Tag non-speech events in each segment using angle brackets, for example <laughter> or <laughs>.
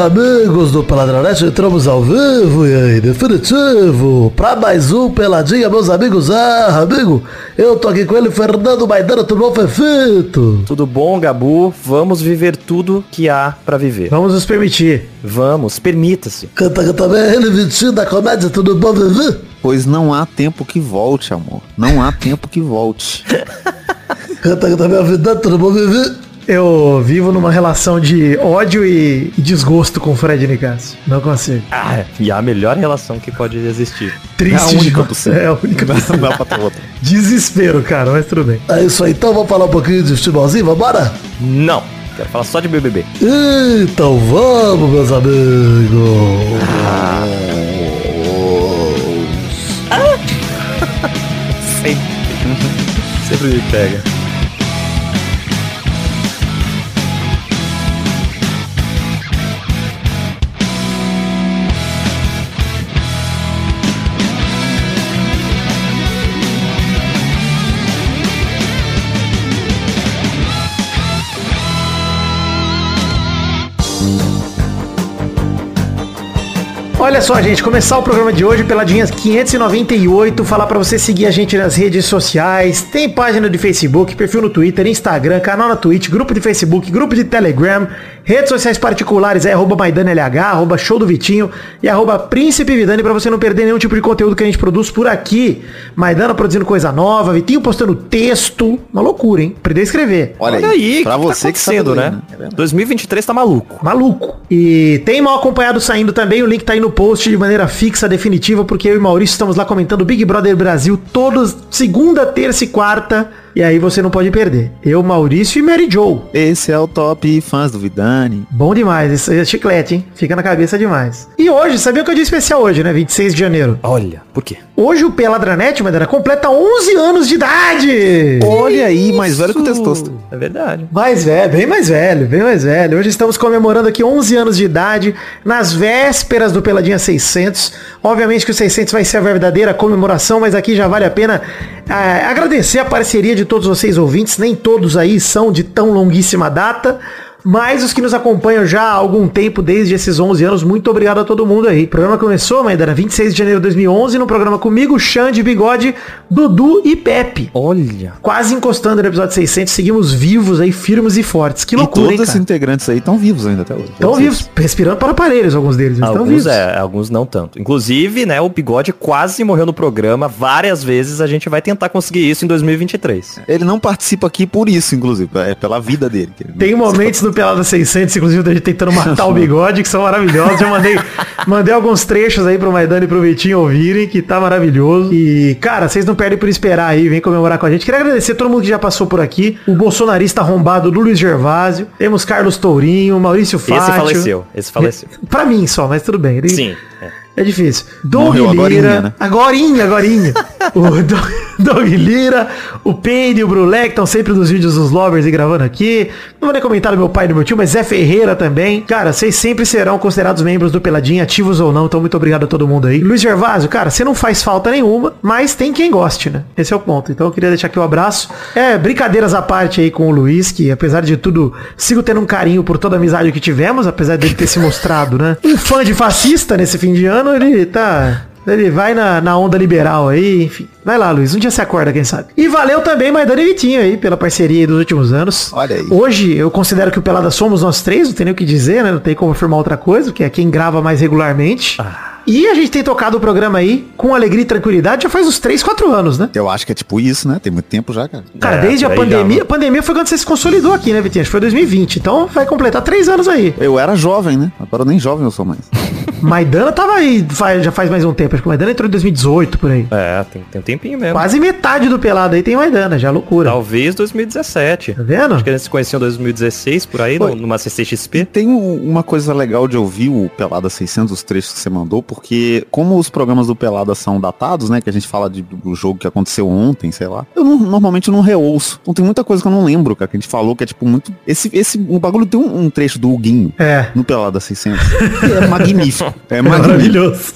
amigos do Peladronete, entramos ao vivo e aí, definitivo, pra mais um Peladinha, meus amigos. Ah, amigo, eu tô aqui com ele, Fernando Maidana, tudo bom, Fefito? Tudo bom, Gabu? Vamos viver tudo que há pra viver. Vamos nos permitir. Vamos, permita-se. Canta que também ele, Vitinho da comédia, tudo bom, Vivi? Pois não há tempo que volte, amor. Não há tempo que volte. <laughs> Canta que também a vida, tudo bom, Vivi? Eu vivo numa relação de ódio e desgosto com o Fred Nicasso. Não consigo. Ah, e a melhor relação que pode existir. Triste. É a única possível. É a única <laughs> Não possível. dá pra ter outra. Desespero, cara, mas tudo bem. É isso aí, então vamos falar um pouquinho de futebolzinho, vambora? Não, quero falar só de BBB. Então vamos, meus amigos. <laughs> Sempre. Sempre me pega. Olha só, gente, começar o programa de hoje peladinha 598, falar pra você seguir a gente nas redes sociais, tem página de Facebook, perfil no Twitter, Instagram, canal na Twitch, grupo de Facebook, grupo de Telegram, redes sociais particulares é arroba MaidaneLH, arroba Show do Vitinho e arroba Príncipe Vidani pra você não perder nenhum tipo de conteúdo que a gente produz por aqui. Maidana produzindo coisa nova, Vitinho postando texto, uma loucura, hein? Aprender a escrever. Olha, Olha aí, pra que você que que tá né? É verdade. 2023 tá maluco. Maluco. E tem mal acompanhado saindo também, o link tá aí no post de maneira fixa, definitiva, porque eu e Maurício estamos lá comentando Big Brother Brasil todos, segunda, terça e quarta. E aí você não pode perder. Eu, Maurício e Mary Joe. Esse é o top fãs do Vidani. Bom demais, isso é chiclete, hein? Fica na cabeça demais. E hoje, sabia que é um dia especial hoje, né? 26 de janeiro. Olha, por quê? Hoje o Peladranet, Madeira, completa 11 anos de idade! Olha aí, mais velho que o Testosto. É verdade. Mais velho, bem mais velho, bem mais velho. Hoje estamos comemorando aqui 11 anos de idade, nas vésperas do Peladinha 600. Obviamente que o 600 vai ser a verdadeira comemoração, mas aqui já vale a pena ah, agradecer a parceria de todos vocês ouvintes. Nem todos aí são de tão longuíssima data. Mas os que nos acompanham já há algum tempo, desde esses 11 anos, muito obrigado a todo mundo aí. O programa começou, Maidana, 26 de janeiro de 2011, no programa comigo, Xande, Bigode, Dudu e Pepe. Olha. Quase encostando no episódio 600, seguimos vivos aí, firmes e fortes. Que E loucura, todos hein, esses cara? integrantes aí estão vivos ainda até hoje. Estão vivos, respirando para aparelhos, alguns deles. Alguns vivos. é, alguns não tanto. Inclusive, né, o Bigode quase morreu no programa várias vezes. A gente vai tentar conseguir isso em 2023. eles. Ele não participa aqui por isso, inclusive. É pela vida dele. Tem momentos do Pelada 600, inclusive, da gente tentando matar o bigode, que são maravilhosos. Já mandei, mandei alguns trechos aí pro Maidana e pro Vitinho ouvirem, que tá maravilhoso. E, cara, vocês não perdem por esperar aí, vem comemorar com a gente. Queria agradecer a todo mundo que já passou por aqui. O bolsonarista arrombado do Luiz Gervásio. Temos Carlos Tourinho, Maurício Fátio. Esse faleceu. Esse faleceu. Pra mim só, mas tudo bem. Ele- Sim. É. Difícil. Doug Morreu Lira. agorinha, né? Agorinha, <laughs> o Doug, Doug Lira, o Peide e o Brulé, que estão sempre nos vídeos dos Lovers e gravando aqui. Não vou nem comentar do meu pai e do meu tio, mas Zé Ferreira também. Cara, vocês sempre serão considerados membros do Peladinha, ativos ou não. Então, muito obrigado a todo mundo aí. Luiz Gervásio, cara, você não faz falta nenhuma, mas tem quem goste, né? Esse é o ponto. Então, eu queria deixar aqui o um abraço. É, brincadeiras à parte aí com o Luiz, que apesar de tudo, sigo tendo um carinho por toda a amizade que tivemos, apesar dele ter se mostrado, né? <laughs> Um fã de fascista nesse fim de ano, ele tá ele vai na, na onda liberal aí, enfim. Vai lá, Luiz. Um dia você acorda, quem sabe. E valeu também, Maidana e Vitinho aí, pela parceria aí dos últimos anos. Olha aí. Hoje, eu considero que o Pelada somos nós três, não tem nem o que dizer, né? Não tem como afirmar outra coisa, que é quem grava mais regularmente. E a gente tem tocado o programa aí com alegria e tranquilidade já faz uns 3, 4 anos, né? Eu acho que é tipo isso, né? Tem muito tempo já, cara. Cara, É, desde a já, pandemia, mano. a pandemia foi quando você se consolidou aqui, né, Vitinho? Acho que foi 2020. Então vai completar 3 anos aí. Eu era jovem, né? Agora nem jovem eu sou mais. <laughs> Maidana tava aí faz- já faz mais um tempo. Acho que o Maidana entrou em 2018, por aí. É, tem, tem um tempinho mesmo. Quase metade do pelado aí tem Maidana, já loucura. Talvez 2017. Tá vendo? Acho que eles se conheciam em 2016, por aí, Foi. no- numa E CCXP. tem um- uma coisa legal de ouvir o Pelada 600, os trechos que você mandou, porque como os programas do Pelada são datados, né, que a gente fala de- do jogo que aconteceu ontem, sei lá, eu não- normalmente não reouço. Então tem muita coisa que eu não lembro, cara, que a gente falou, que é tipo muito... Esse, esse, o bagulho tem um, um trecho do Huguinho É. no Pelada 600. que é magnífico. É magnífico. Maravilhoso.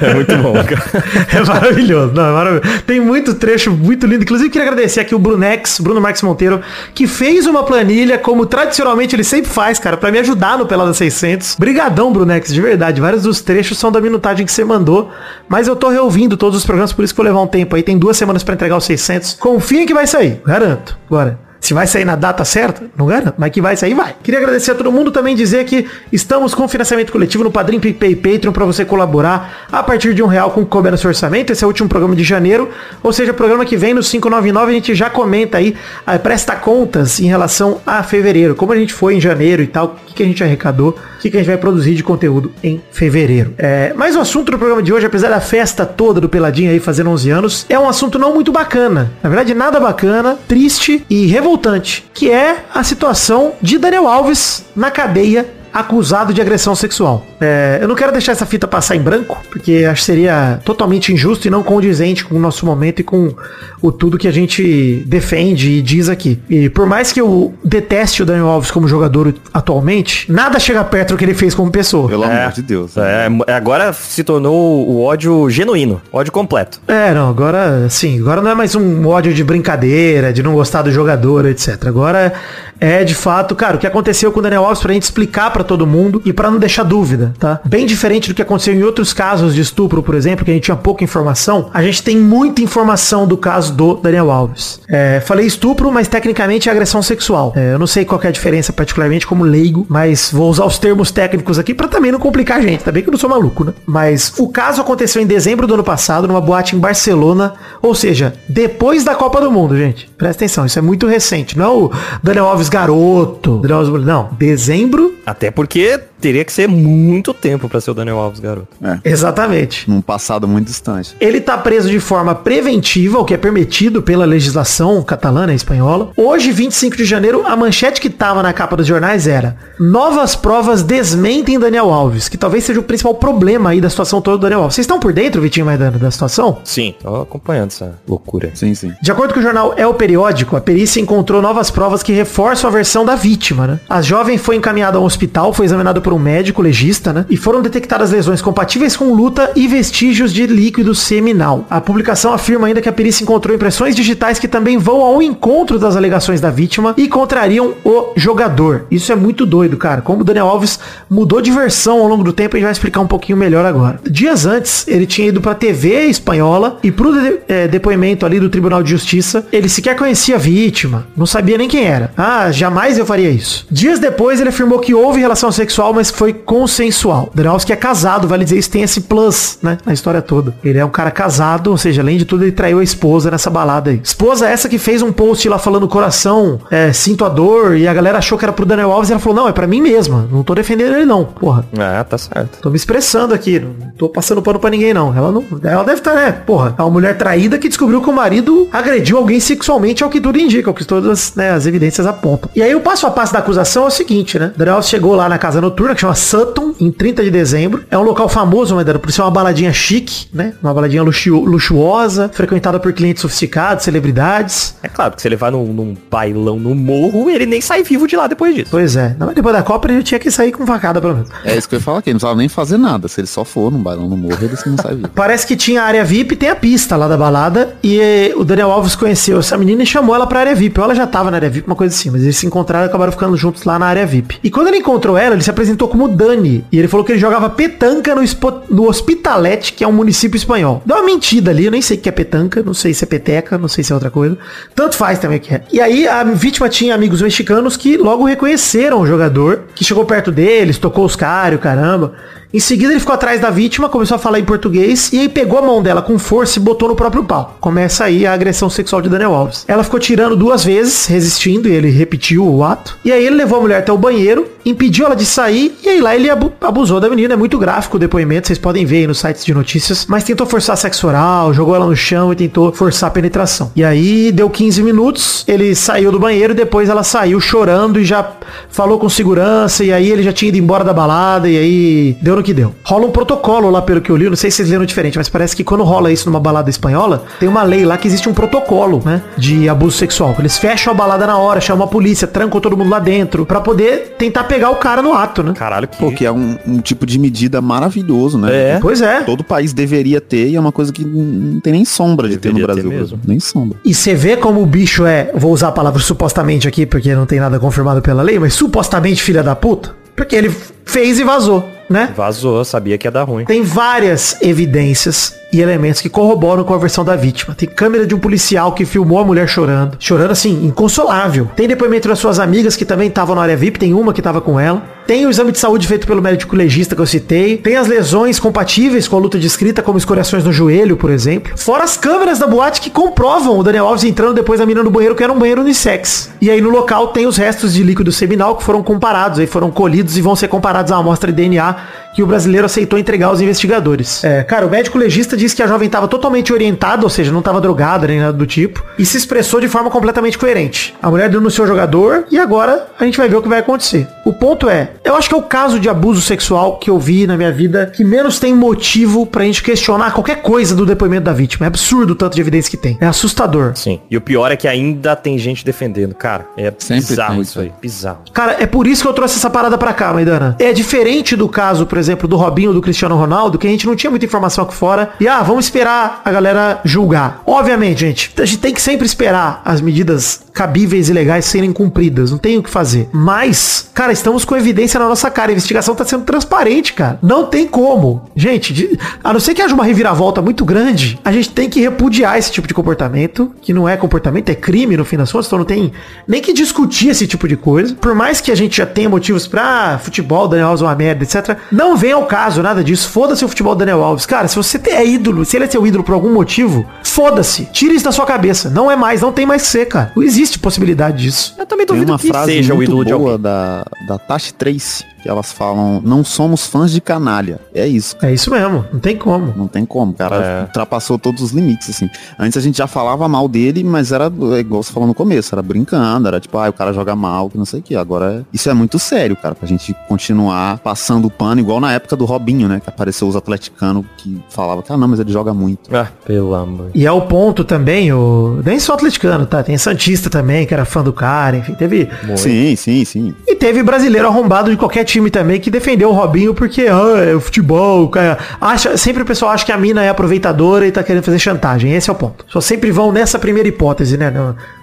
É muito bom, cara. <laughs> É maravilhoso, não, é maravilhoso. Tem muito trecho muito lindo. Inclusive, queria agradecer aqui o Brunex, Bruno Marques Monteiro, que fez uma planilha, como tradicionalmente ele sempre faz, cara, pra me ajudar no Pelada 600. Brigadão, Brunex, de verdade. Vários dos trechos são da minutagem que você mandou, mas eu tô reouvindo todos os programas, por isso que vou levar um tempo aí. Tem duas semanas pra entregar os 600. Confiem que vai sair, garanto. Agora, se vai sair na data certa, não garanto, mas que vai sair, vai. Queria agradecer a todo mundo também dizer que estamos com financiamento coletivo no Padrim, PicPay e Patreon para você colaborar a partir de um real com o couber no seu orçamento. Esse é o último programa de janeiro, ou seja, programa que vem no 599 a gente já comenta aí, ah, presta contas em relação a fevereiro, como a gente foi em janeiro e tal, o que, que a gente arrecadou, o que, que a gente vai produzir de conteúdo em fevereiro. É, mas o assunto do programa de hoje, apesar da festa toda do Peladinho aí fazendo 11 anos, é um assunto não muito bacana. Na verdade, nada bacana, triste e revoltante revoltante, que é a situação de Daniel Alves na cadeia acusado de agressão sexual. É, eu não quero deixar essa fita passar em branco, porque acho que seria totalmente injusto e não condizente com o nosso momento e com o tudo que a gente defende e diz aqui. E por mais que eu deteste o Daniel Alves como jogador atualmente, nada chega perto do que ele fez como pessoa. Pelo É. amor de Deus. É, agora se tornou o ódio genuíno, ódio completo. É, não, agora sim, agora não é mais um ódio de brincadeira, de não gostar do jogador, etc. Agora é de fato, cara, o que aconteceu com o Daniel Alves pra gente explicar pra todo mundo e pra não deixar dúvida, tá? Bem diferente do que aconteceu em outros casos de estupro, por exemplo, que a gente tinha pouca informação, a gente tem muita informação do caso do Daniel Alves. É, falei estupro, mas tecnicamente é agressão sexual. É, eu não sei qual é a diferença particularmente como leigo, mas vou usar os termos técnicos aqui pra também não complicar a gente, tá bem que eu não sou maluco, né? Mas o caso aconteceu em dezembro do ano passado, numa boate em Barcelona, ou seja, depois da Copa do Mundo, gente. Presta atenção, isso é muito recente. Não é o Daniel Alves garoto, Daniel Alves, não, dezembro, Até porque teria que ser muito tempo pra ser o Daniel Alves, garoto. exatamente. Num passado muito distante. Ele tá preso de forma preventiva, o que é permitido pela legislação catalana e espanhola. Hoje, 25 de janeiro, a manchete que tava na capa dos jornais era Novas provas desmentem Daniel Alves, que talvez seja o principal problema aí da situação toda do Daniel Alves. Vocês estão por dentro, Vitinho Maidana, da situação? Sim, tô acompanhando essa loucura. Sim, sim. De acordo com o jornal É o Periódico, a perícia encontrou novas provas que reforçam a versão da vítima, né? A jovem foi encaminhada a um hospital, foi examinada por um médico legista, né? E foram detectadas lesões compatíveis com luta e vestígios de líquido seminal. A publicação afirma ainda que a perícia encontrou impressões digitais que também vão ao encontro das alegações da vítima e contrariam o jogador. Isso é muito doido, cara. Como o Daniel Alves mudou de versão ao longo do tempo, a gente vai explicar um pouquinho melhor agora. Dias antes, ele tinha ido pra TV espanhola e pro de- eh, depoimento ali do Tribunal de Justiça, ele sequer conhecia a vítima, não sabia nem quem era. Ah, jamais eu faria isso. Dias depois, ele afirmou que houve relação sexual, mas foi consensual. Alves que é casado, vale dizer isso, tem esse plus, né, na história toda. Ele é um cara casado, ou seja, além de tudo, ele traiu a esposa nessa balada aí. Esposa essa que fez um post lá falando coração, é, sinto a dor, e a galera achou que era pro Daniel Alves, e ela falou, não, é pra mim mesma, não tô defendendo ele não, porra. Ah, tá certo. Tô me expressando aqui, não tô passando pano pra ninguém não. Ela não, ela deve estar, né? Porra, é uma mulher traída que descobriu que o marido agrediu alguém sexualmente, ao que tudo indica, ao que todas né, as evidências apontam. E aí o passo a passo da acusação é o seguinte, né? Daniel chegou lá na casa noturna, que chama Sutton, em 30 de dezembro. É um local famoso, né, por ser uma baladinha chique, né? Uma baladinha luxu- luxuosa, frequentada por clientes sofisticados, celebridades. É claro que se ele vai num, num bailão no morro, ele nem sai vivo de lá depois disso. Pois é. Não, mas depois da Copa ele tinha que sair com facada, pelo menos. É isso que eu ia falar aqui. Ele não precisava nem fazer nada. Se ele só for num bailão no morro, ele não sai vivo. <laughs> Parece que tinha a área VIP e tem a pista lá da balada. E eh, o Daniel Alves conheceu essa menina e chamou ela pra área VIP. Ou ela já tava na área VIP, uma coisa assim. Mas eles se encontraram e acabaram ficando juntos lá na área VIP. E quando ele encontrou ela, ele se apresentou como Dani. E ele falou que ele jogava petanca no, no Hospitalete, que é um município espanhol. Deu uma mentida ali, eu nem sei o que é petanca, não sei se é peteca, não sei se é outra coisa. Tanto faz também o que é. E aí a vítima tinha amigos mexicanos que logo reconheceram o jogador, que chegou perto deles, tocou os caras, caramba. Em seguida ele ficou atrás da vítima, começou a falar em português e aí pegou a mão dela com força e botou no próprio pau. Começa aí a agressão sexual de Daniel Alves. Ela ficou tirando duas vezes, resistindo, e ele repetiu o ato. E aí ele levou a mulher até o banheiro, impediu ela de sair e aí lá ele abu- abusou da menina. É muito gráfico o depoimento, vocês podem ver aí nos sites de notícias. Mas tentou forçar sexo oral, jogou ela no chão e tentou forçar a penetração. E aí deu 15 minutos, ele saiu do banheiro depois ela saiu chorando e já falou com segurança. E aí ele já tinha ido embora da balada e aí deu no que deu. Rola um protocolo lá, pelo que eu li, não sei se vocês leram diferente, mas parece que quando rola isso numa balada espanhola, tem uma lei lá que existe um protocolo, né, de abuso sexual. Eles fecham a balada na hora, chamam a polícia, trancam todo mundo lá dentro, pra poder tentar pegar o cara no ato, né? Caralho, que... Pô, que é um, um tipo de medida maravilhoso, né? É. Pois é. Todo país deveria ter e é uma coisa que não tem nem sombra de ter no Deveria ter Brasil. mesmo. Nem sombra. E você vê como o bicho é, vou usar a palavra supostamente aqui, porque não tem nada confirmado pela lei, mas supostamente filha da puta, porque ele fez e vazou, né? Vazou, sabia que ia dar ruim. Tem várias evidências e elementos que corroboram com a versão da vítima. Tem câmera de um policial que filmou a mulher chorando. Chorando assim, inconsolável. Tem depoimento das suas amigas que também estavam na área VIP. Tem uma que estava com ela. Tem o exame de saúde feito pelo médico legista que eu citei. Tem as lesões compatíveis com a luta descrita, como escoriações no joelho, por exemplo. Fora as câmeras da boate que comprovam o Daniel Alves entrando depois da mina no banheiro, que era um banheiro unissex. E aí no local tem os restos de líquido seminal que foram comparados, aí foram colhidos e vão ser comparados à amostra de DNA que o brasileiro aceitou entregar aos investigadores. É, cara, o médico legista disse que a jovem estava totalmente orientada, ou seja, não estava drogada nem nada do tipo, e se expressou de forma completamente coerente. A mulher denunciou o jogador e agora a gente vai ver o que vai acontecer. O ponto é, eu acho que é o caso de abuso sexual que eu vi na minha vida que menos tem motivo pra gente questionar qualquer coisa do depoimento da vítima. É absurdo o tanto de evidência que tem. É assustador. Sim. E o pior é que ainda tem gente defendendo. Cara, é Sempre bizarro tem, isso aí. Bizarro. Cara, é por isso que eu trouxe essa parada pra cá, Maidana. É diferente do caso, por exemplo, do Robinho do Cristiano Ronaldo, que a gente não tinha muita informação aqui fora. E ah, vamos esperar a galera julgar. Obviamente, gente, a gente tem que sempre esperar as medidas cabíveis e legais serem cumpridas. Não tem o que fazer. Mas, cara, estamos com evidência na nossa cara. A investigação tá sendo transparente, cara. Não tem como. Gente, de- a não ser que haja uma reviravolta muito grande, a gente tem que repudiar esse tipo de comportamento, que não é comportamento, é crime no fim das contas, então não tem nem que discutir esse tipo de coisa. Por mais que a gente já tenha motivos pra ah, futebol, Daniel Alves é uma merda, etc. Não vem ao caso nada disso. Foda-se o futebol Daniel Alves. Cara, se você é ídolo, se ele é seu ídolo por algum motivo, foda-se. Tira isso da sua cabeça. Não é mais, não tem mais que ser, cara. Não existe possibilidade disso. Eu também duvido uma que frase seja o muito ídolo de boa alguém. da, da Tashi Trace, que elas falam, não somos fãs de canalha. É isso. É isso mesmo. Não tem como. Não tem como, o cara É. ultrapassou todos os limites, assim. Antes a gente já falava mal dele, mas era igual você falou no começo, era brincando, era tipo, ah, o cara joga mal, que não sei o que. Agora, isso é muito sério, cara, pra gente continuar passando pano, igual na época do Robinho, né, que apareceu os atleticanos que falava que, ah, não, mas ele joga muito. Ah, pelo amor. E é o ponto também, o. Nem só atleticano, tá? Tem Santista também, que era fã do cara, enfim, teve. Sim, sim, sim. E teve brasileiro arrombado de qualquer time também que defendeu o Robinho porque, ah, é o futebol, cara. Acha, sempre o pessoal acha que a mina é aproveitadora e tá querendo fazer chantagem. Esse é o ponto. Só sempre vão nessa primeira hipótese, né?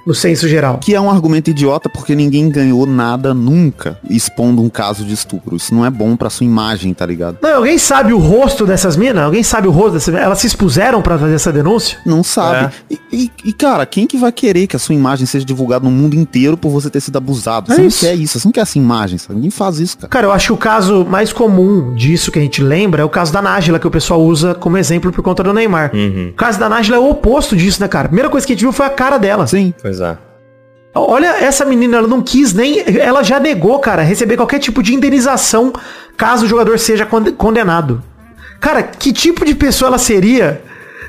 No, senso geral. Que é um argumento idiota porque ninguém ganhou nada nunca expondo um caso de estupro. Isso não é bom pra sua imagem, tá ligado? Não, alguém sabe o rosto dessas minas? Alguém sabe o rosto dessas minas? Elas se expuseram pra fazer essa denúncia? Não sabe. E, e- e, cara, quem que vai querer que a sua imagem seja divulgada no mundo inteiro por você ter sido abusado? É Você isso. não quer isso, você não quer essa imagem, sabe? Ninguém faz isso, cara. Cara, eu acho que o caso mais comum disso que a gente lembra é o caso da Nájila, que o pessoal usa como exemplo por conta do Neymar. O caso da Nájila é o oposto disso, né, cara? A primeira coisa que a gente viu foi a cara dela. Sim. Pois é. Olha, essa menina, ela não quis nem. Ela já negou, cara, receber qualquer tipo de indenização caso o jogador seja conde- condenado. Cara, que tipo de pessoa ela seria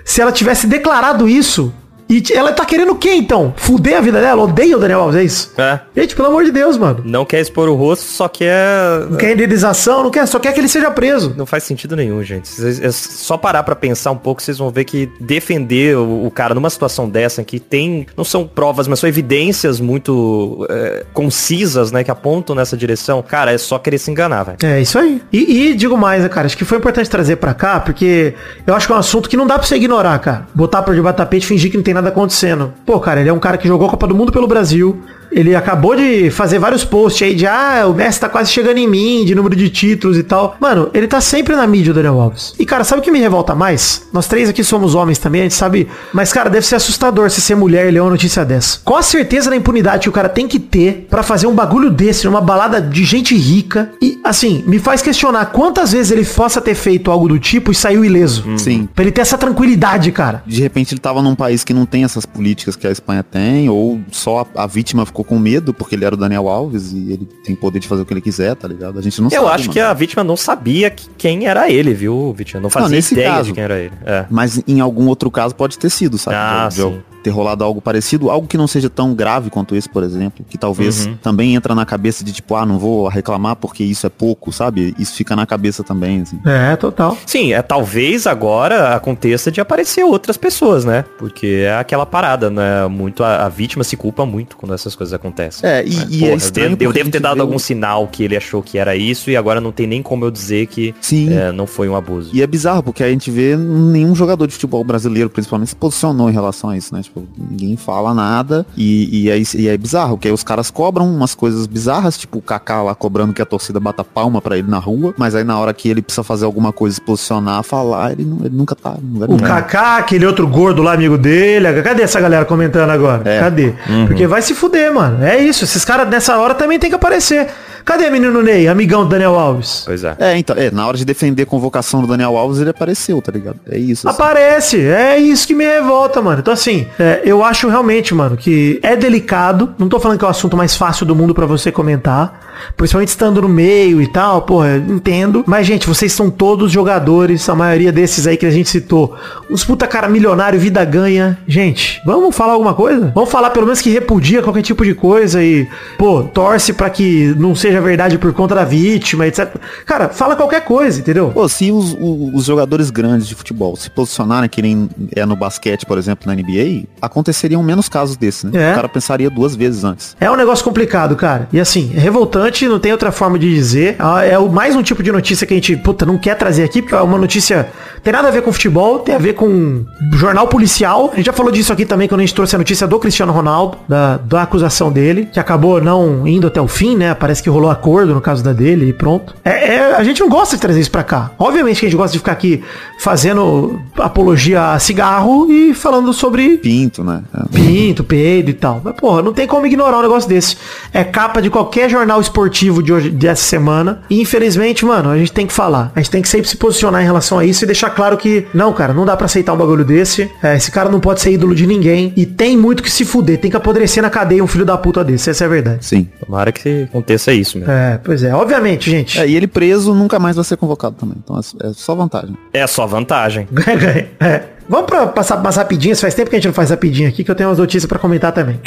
se ela tivesse declarado isso? E ela tá querendo o quê, então? Fuder a vida dela? Odeia o Daniel Alves, é isso? É. Gente, pelo amor de Deus, mano. Não quer expor o rosto, só quer. Não quer indenização, não quer, só quer que ele seja preso. Não faz sentido nenhum, gente. É só parar pra pensar um pouco, vocês vão ver que defender o, cara numa situação dessa que tem, não são provas, mas são evidências muito é, concisas, né, que apontam nessa direção. Cara, é só querer se enganar, velho. É, isso aí. E, e digo mais, né, cara, acho que foi importante trazer pra cá, porque eu acho que é um assunto que não dá pra você ignorar, cara. Botar pra debaixo do tapete fingir que não tem nada acontecendo. Pô, cara, ele é um cara que jogou a Copa do Mundo pelo Brasil. Ele acabou de fazer vários posts aí de, ah, o Messi tá quase chegando em mim, de número de títulos e tal. Mano, ele tá sempre na mídia, o Daniel Alves. E, cara, sabe o que me revolta mais? Nós três aqui somos homens também, a gente sabe. Mas, cara, deve ser assustador se ser mulher e ler uma notícia dessa. Qual a certeza da impunidade que o cara tem que ter pra fazer um bagulho desse numa balada de gente rica? E, assim, me faz questionar quantas vezes ele possa ter feito algo do tipo e saiu ileso. Sim. Pra ele ter essa tranquilidade, cara. De repente ele tava num país que não tem essas políticas que a Espanha tem, ou só a, a vítima ficou com medo porque ele era o Daniel Alves e ele tem poder de fazer o que ele quiser, tá ligado? A gente não Eu sabe. acho mano. que a vítima não sabia que- quem era ele, viu, Vitinho? Não fazia nesse ideia caso. de quem era ele. É. Mas em algum outro caso pode ter sido, sabe? Ah, De- de-. Ter rolado algo parecido, algo que não seja tão grave quanto esse, por exemplo, que talvez Uhum. também entra na cabeça de tipo, ah, não vou reclamar porque isso é pouco, sabe? Isso fica na cabeça também, assim. É, total. Sim, é talvez agora aconteça de aparecer outras pessoas, né? Porque é aquela parada, né? Muito a, a vítima se culpa muito quando essas coisas acontecem. É, e, e é Porra, estranho eu, devo ter dado algum sinal que ele achou que era isso e agora não tem nem como eu dizer que Sim. é, não foi um abuso. E é bizarro, porque a gente vê nenhum jogador de futebol brasileiro, principalmente, se posicionou em relação a isso, né? Tipo, ninguém fala nada e, e, é, e é bizarro, porque aí os caras cobram umas coisas bizarras, tipo o Kaká lá cobrando que a torcida bata palma pra ele na rua, mas aí na hora que ele precisa fazer alguma coisa, se posicionar, falar, ele, não- ele nunca tá. O Kaká, aquele outro gordo lá, amigo dele. Cadê essa galera comentando agora? É. Cadê? Porque vai se fuder, mano. É isso. Esses caras nessa hora também tem que aparecer. Cadê menino Ney, amigão do Daniel Alves? Pois é. É, então, é, na hora de defender a convocação do Daniel Alves, ele apareceu, tá ligado? É isso. assim. Aparece, é isso que me revolta, mano. Então assim, é, eu acho realmente, mano, que é delicado. Não tô falando que é o assunto mais fácil do mundo pra você comentar. Principalmente estando no meio e tal, porra, entendo. Mas, gente, vocês são todos jogadores, a maioria desses aí que a gente citou. Uns puta cara milionário, vida ganha. Gente, vamos falar alguma coisa? Vamos falar pelo menos que repudia qualquer tipo de coisa e, pô, torce pra que não seja verdade por conta da vítima, etc. Cara, fala qualquer coisa, entendeu? Pô, se os, os jogadores grandes de futebol se posicionarem que nem é no basquete, por exemplo, na NBA, aconteceriam menos casos desses, né? É. O cara pensaria duas vezes antes. É um negócio complicado, cara. E assim, é revoltante, não tem outra forma de dizer. Ah, É o- mais um tipo de notícia que a gente, puta, não quer trazer aqui, porque é uma notícia. Tem nada a ver com futebol, tem a ver com jornal policial. A gente já falou disso aqui também quando a gente trouxe a notícia do Cristiano Ronaldo, da, da acusação dele, que acabou não indo até o fim, né? Parece que rolou acordo no caso da dele e pronto. É, é- a gente não gosta de trazer isso pra cá. Obviamente que a gente gosta de ficar aqui fazendo apologia a cigarro e falando sobre Pinto, né? É. pinto, peido e tal. Mas, porra, não tem como ignorar um negócio desse. É capa de qualquer jornal esportivo de hoje, dessa semana. E, infelizmente, mano, a gente tem que falar. A gente tem que sempre se posicionar em relação a isso e deixar claro que, não, cara, não dá pra aceitar um bagulho desse. É, esse cara não pode ser ídolo de ninguém. E tem muito que se fuder. Tem que apodrecer na cadeia um filho da puta desse. Essa é a verdade. Sim. Tomara que aconteça isso mesmo. É, pois é. Obviamente, gente. É, e ele preso nunca mais vai ser convocado também. Então é, é só vantagem. É só vantagem. <laughs> é. Vamos pra passar umas rapidinhas. Faz tempo que a gente não faz rapidinho aqui, que eu tenho umas notícias pra comentar também.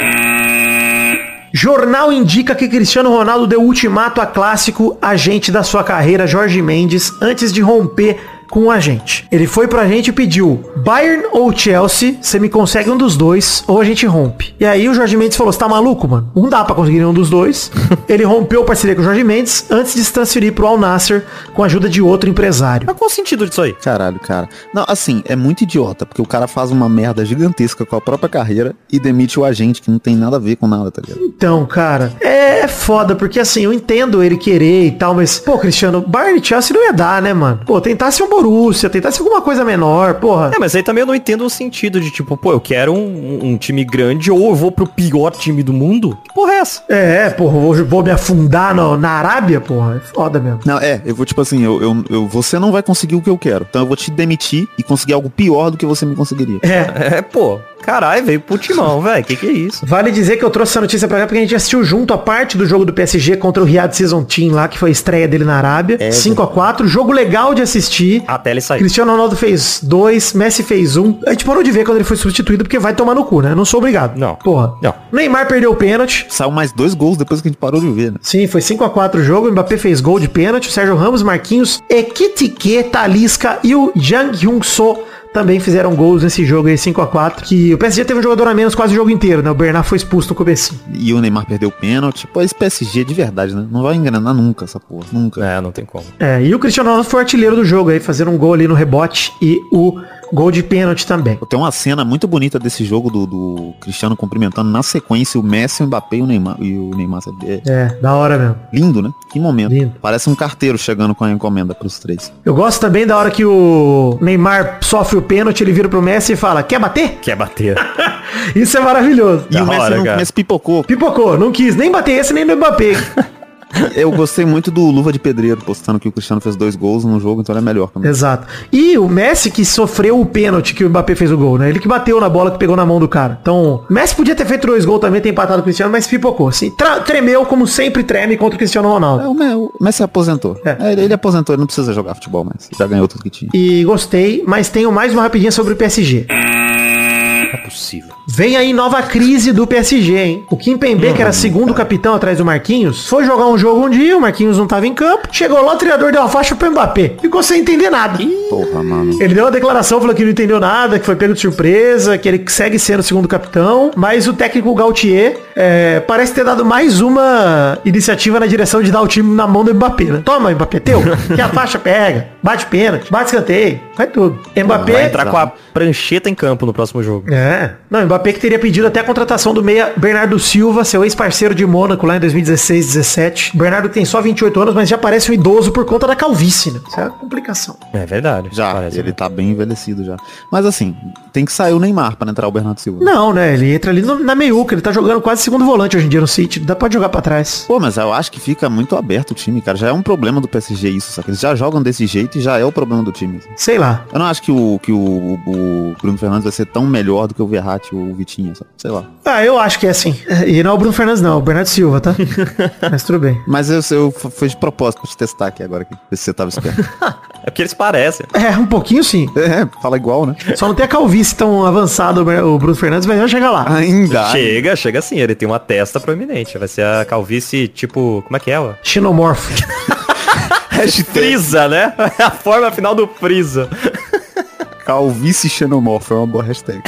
Jornal indica que Cristiano Ronaldo deu ultimato a clássico agente da sua carreira, Jorge Mendes, antes de romper com o agente. Ele foi pro agente e pediu Bayern ou Chelsea, você me consegue um dos dois, ou a gente rompe. E aí o Jorge Mendes falou, você tá maluco, mano? Não dá pra conseguir nenhum dos dois. <laughs> Ele rompeu parceria com o Jorge Mendes antes de se transferir pro Al Nasser com a ajuda de outro empresário. Mas qual o sentido disso aí? Caralho, cara. Não, assim, é muito idiota, porque o cara faz uma merda gigantesca com a própria carreira e demite o agente, que não tem nada a ver com nada, tá ligado? Então, cara, é foda, porque assim, eu entendo ele querer e tal, mas, pô, Cristiano, Bayern e Chelsea não ia dar, né, mano? Pô, tentasse um Borussia, tentasse alguma coisa menor, porra. É, mas aí também eu não entendo o sentido de tipo, pô, eu quero um, um time grande ou eu vou pro pior time do mundo? Que porra é essa? É, porra, vou, vou me afundar no- na Arábia, porra. É foda mesmo. Não, é, eu vou tipo assim, eu, eu, eu- você não vai conseguir o que eu quero. Então eu vou te demitir e conseguir algo pior do que você me conseguiria. É. É, pô, caralho, veio pro timão, velho. Que que é isso? Vale dizer que eu trouxe essa notícia pra cá porque a gente assistiu junto a parte do jogo do PSG contra o Riyadh Season Team lá, que foi a estreia dele na Arábia. 5x4, jogo legal de assistir. Até ele sair. Cristiano Ronaldo fez dois, Messi fez um. A gente parou de ver quando ele foi substituído porque vai tomar no cu, né? Eu não sou obrigado. Não. Porra. Não. Neymar perdeu o pênalti. Saiu mais dois gols depois que a gente parou de ver, né? Sim, foi 5x4 o jogo. O Mbappé fez gol de pênalti. O Sérgio Ramos, Marquinhos, Ekitike, Talisca e o Jang Hyun-so também fizeram gols nesse jogo aí, 5x4. Que o PSG teve um jogador a menos quase o jogo inteiro, né? O Bernard foi expulso no comecinho. E o Neymar perdeu o pênalti. Pô, esse PSG de verdade, né? Não vai engrenar nunca essa porra. Nunca. É, não tem como. É, e o Cristiano Ronaldo foi o artilheiro do jogo aí, fazendo um gol ali no rebote e o gol de pênalti também. Tem uma cena muito bonita desse jogo do, do Cristiano cumprimentando na sequência o Messi, o Mbappé e o Neymar. E o Neymar, sabe? É É, da hora mesmo. lindo, né? Que momento. Lindo. Parece um carteiro chegando com a encomenda pros três. Eu gosto também da hora que o Neymar sofre o pênalti, ele vira pro Messi e fala, quer bater? Quer bater. <laughs> Isso é maravilhoso. E Da o Messi, hora, não, cara. o Messi pipocou. Pipocou, não quis nem bater esse nem no Mbappé. <laughs> Eu gostei muito do Luva de Pedreiro, postando que o Cristiano fez dois gols no jogo, então ele é melhor também. Exato. E o Messi que sofreu o pênalti que o Mbappé fez o gol, né? Ele que bateu na bola que pegou na mão do cara. Então, o Messi podia ter feito dois gols também, ter empatado o Cristiano, mas pipocou. Assim, tremeu como sempre treme contra o Cristiano É, Ronaldo. o, Me- o Messi aposentou. É. É, ele, ele aposentou, ele não precisa jogar futebol mais. Já ganhou tudo que tinha. E gostei, mas tenho mais uma rapidinha sobre o PSG. Não é possível. Vem aí nova crise do PSG, hein? O Kim Pembe, que era segundo capitão atrás do Marquinhos, foi jogar um jogo um dia, o Marquinhos não tava em campo. Chegou lá, o treinador deu a faixa pro Mbappé. Ficou sem entender nada. Porra, mano. Ele deu uma declaração, falou que não entendeu nada, que foi pego de surpresa, que ele segue sendo o segundo capitão. Mas o técnico Gautier é, parece ter dado mais uma iniciativa na direção de dar o time na mão do Mbappé, né? Toma, Mbappé, teu. Que a faixa pega, bate pênalti, bate escanteio, faz tudo. Mbappé... Vai entrar com a prancheta em campo no próximo jogo. É. Não, o Mbappé que teria pedido até a contratação do meia Bernardo Silva, seu ex-parceiro de Mônaco lá em 2016, 17. Bernardo tem só 28 anos, mas já parece um idoso por conta da calvície, né? Isso é a complicação. É verdade. Já, parece, ele né? tá bem envelhecido já. Mas assim, tem que sair o Neymar pra entrar o Bernardo Silva. Não, né? Ele entra ali na meiuca, ele tá jogando quase segundo volante hoje em dia no City. Dá pra jogar pra trás. Pô, mas eu acho que fica muito aberto o time, cara. Já é um problema do PSG isso, sabe? Eles já jogam desse jeito e já é o problema do time. Sei lá. Eu não acho que o, que o, o Bruno Fernandes vai ser tão melhor do que o Verratti o Vitinho, sabe? Sei lá. Ah, eu acho que é assim. E não é o Bruno Fernandes, não. É o Bernardo Silva, tá? <laughs> mas tudo bem. Mas eu, eu foi de propósito pra te testar aqui agora, ver se você tava esperto. <laughs> É porque eles parecem. É, um pouquinho sim. é, fala igual, né? Só não tem a calvície tão avançada o o Bruno Fernandes, mas já chega lá. Ainda. Chega, chega assim, ele tem uma testa proeminente. Vai ser a calvície, tipo, como é que é? ó? Xenomorfo. <laughs> Freeza, né? a forma final do Freeza. Calvície xenomorfo, é uma boa hashtag.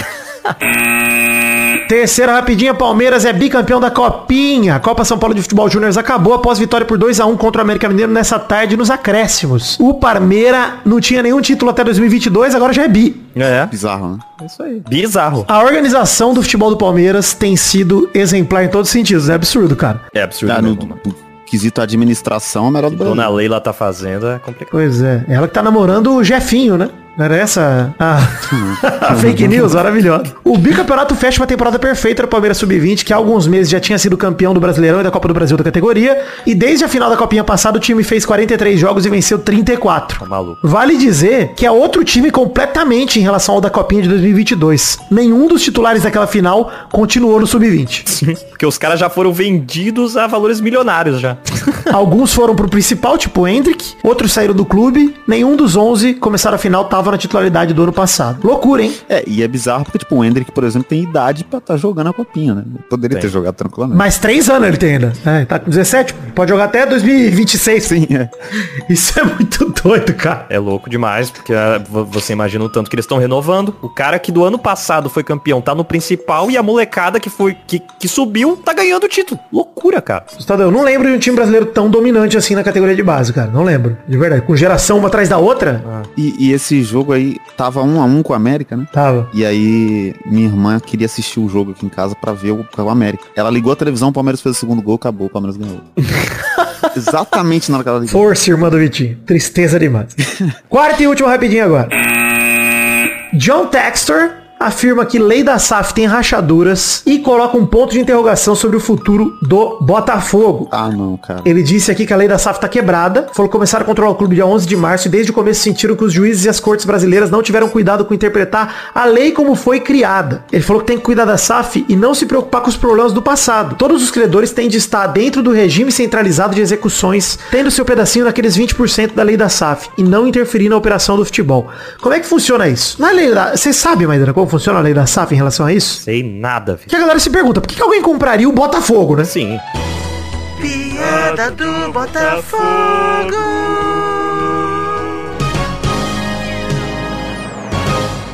Terceira rapidinha, Palmeiras é bicampeão da Copinha. A Copa São Paulo de Futebol Júnior acabou após vitória por 2 a 1 contra o América Mineiro nessa tarde nos acréscimos. O Parmeira não tinha nenhum título até 2022, agora já é bi. É, Bizarro, né? é isso aí. Bizarro. A organização do futebol do Palmeiras tem sido exemplar em todos os sentidos. É absurdo, cara. É absurdo no, mesmo, no quesito administração, é o melhor do Brasil. Dona Leila tá fazendo é complicado. Pois é. Ela que tá namorando o Jefinho, né? Era essa a, <laughs> a fake news maravilhosa. O bicampeonato fecha uma temporada perfeita do Palmeiras Sub-20, que há alguns meses já tinha sido campeão do Brasileirão e da Copa do Brasil da categoria. E desde a final da Copinha passada, o time fez 43 jogos e venceu 34. Tá maluco. Vale dizer que é outro time completamente em relação ao da Copinha de 2022. Nenhum dos titulares daquela final continuou no Sub-20. Porque os caras já foram vendidos a valores milionários já. <laughs> Alguns foram pro principal, tipo o Hendrick, outros saíram do clube, nenhum dos 11 começaram a final, tava na titularidade do ano passado. Loucura, hein? É, e é bizarro porque, tipo, o Hendrick, por exemplo, tem idade pra estar jogando a copinha, né? Poderia Tem. ter jogado tranquilamente. Mais três anos ele tem ainda. É, tá com 17, pode jogar até 2026. Sim, é. <laughs> Isso é muito doido, cara. É louco demais, porque ah, vo- você imagina o tanto que eles estão renovando. O cara que do ano passado foi campeão tá no principal e a molecada que foi que, que subiu tá ganhando o título. Loucura, cara. Estadão, eu não lembro de um time brasileiro tão dominante assim na categoria de base, cara. Não lembro. De verdade. Com geração uma atrás da outra, E, e esse jogo aí tava um a um com a América, né? tava. E aí, minha irmã queria assistir o jogo aqui em casa pra ver o, o América. Ela ligou a televisão, o Palmeiras fez o segundo gol, acabou, o Palmeiras ganhou. <laughs> Exatamente na hora que ela ligou. Força, irmã do Vitinho. Tristeza demais. <laughs> Quarta e última rapidinho agora. John Textor afirma que lei da SAF tem rachaduras e coloca um ponto de interrogação sobre o futuro do Botafogo. Ah, não, cara. Ele disse aqui que a lei da SAF tá quebrada. Falou que começaram a controlar o clube dia 11 de março e desde o começo sentiram que os juízes e as cortes brasileiras não tiveram cuidado com interpretar a lei como foi criada. Ele falou que tem que cuidar da SAF e não se preocupar com os problemas do passado. Todos os credores têm de estar dentro do regime centralizado de execuções, tendo seu pedacinho naqueles 20% da lei da SAF e não interferir na operação do futebol. Como é que funciona isso? Na lei da... Você sabe, Maidana, como funciona a lei da SAF em relação a isso? Sei nada, filho. Que a galera se pergunta, por que que alguém compraria o Botafogo, né? Sim. Piada do Botafogo.